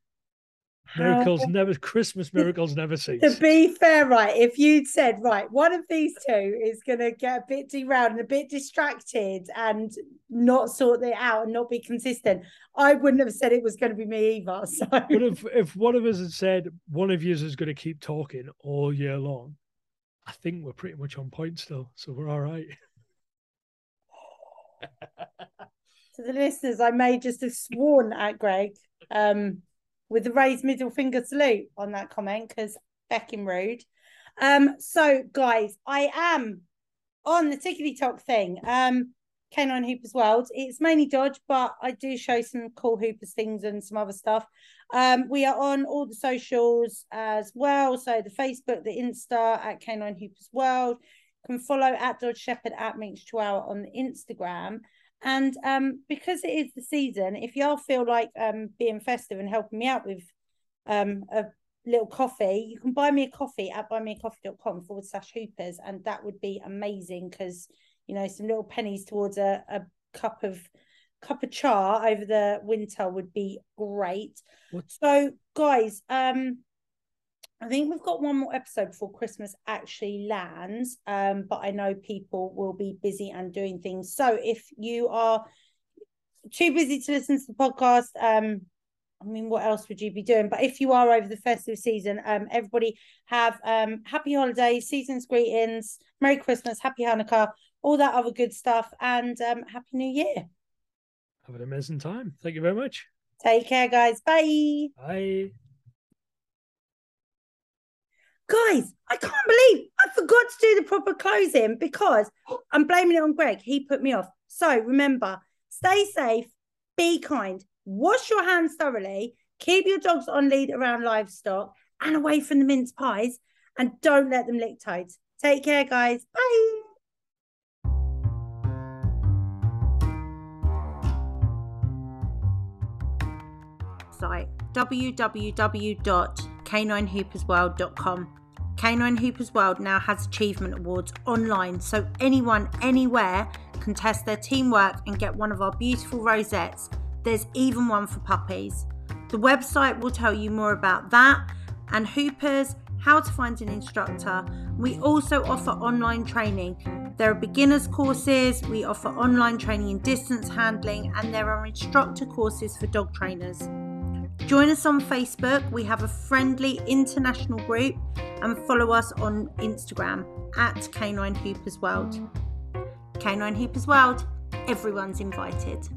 How- Miracles never, Christmas miracles never cease. To be fair, right, if you'd said, right, one of these two is going to get a bit derailed and a bit distracted and not sort it out and not be consistent, I wouldn't have said it was going to be me either. So, But if if one of us had said one of you is going to keep talking all year long, I think we're pretty much on point still. So we're all right. to the listeners, I may just have sworn at Greg um, with the raised middle finger salute on that comment because fecking rude. Um, so, guys, I am on the tickety tock thing. Um, Canine Hoopers World. It's mainly Dodge, but I do show some cool Hoopers things and some other stuff. Um, we are on all the socials as well. So the Facebook, the Insta at Canine Hoopers World. You can follow at Dodge Shepherd at Minx Chihuahua on the Instagram. And um, because it is the season, if y'all feel like um, being festive and helping me out with um, a little coffee, you can buy me a coffee at buymeacoffee.com forward slash hoopers. And that would be amazing because, you know, some little pennies towards a, a cup of cup of char over the winter would be great. What? So, guys, um, I think we've got one more episode before Christmas actually lands. Um, but I know people will be busy and doing things. So if you are too busy to listen to the podcast, um, I mean, what else would you be doing? But if you are over the festive season, um, everybody have um happy holidays, season's greetings, Merry Christmas, Happy Hanukkah, all that other good stuff, and um, Happy New Year. Have an amazing time. Thank you very much. Take care, guys. Bye. Bye. Guys, I can't believe I forgot to do the proper closing because I'm blaming it on Greg. He put me off. So remember, stay safe, be kind, wash your hands thoroughly, keep your dogs on lead around livestock and away from the mince pies, and don't let them lick toads. Take care, guys. Bye. Site www.caninehoopersworld.com. Canine Hoopers World now has achievement awards online, so anyone, anywhere can test their teamwork and get one of our beautiful rosettes. There's even one for puppies. The website will tell you more about that and Hoopers, how to find an instructor. We also offer online training. There are beginners courses, we offer online training in distance handling, and there are instructor courses for dog trainers. Join us on Facebook. We have a friendly international group and follow us on Instagram at Canine Hoopers World. Canine Hoopers World, everyone's invited.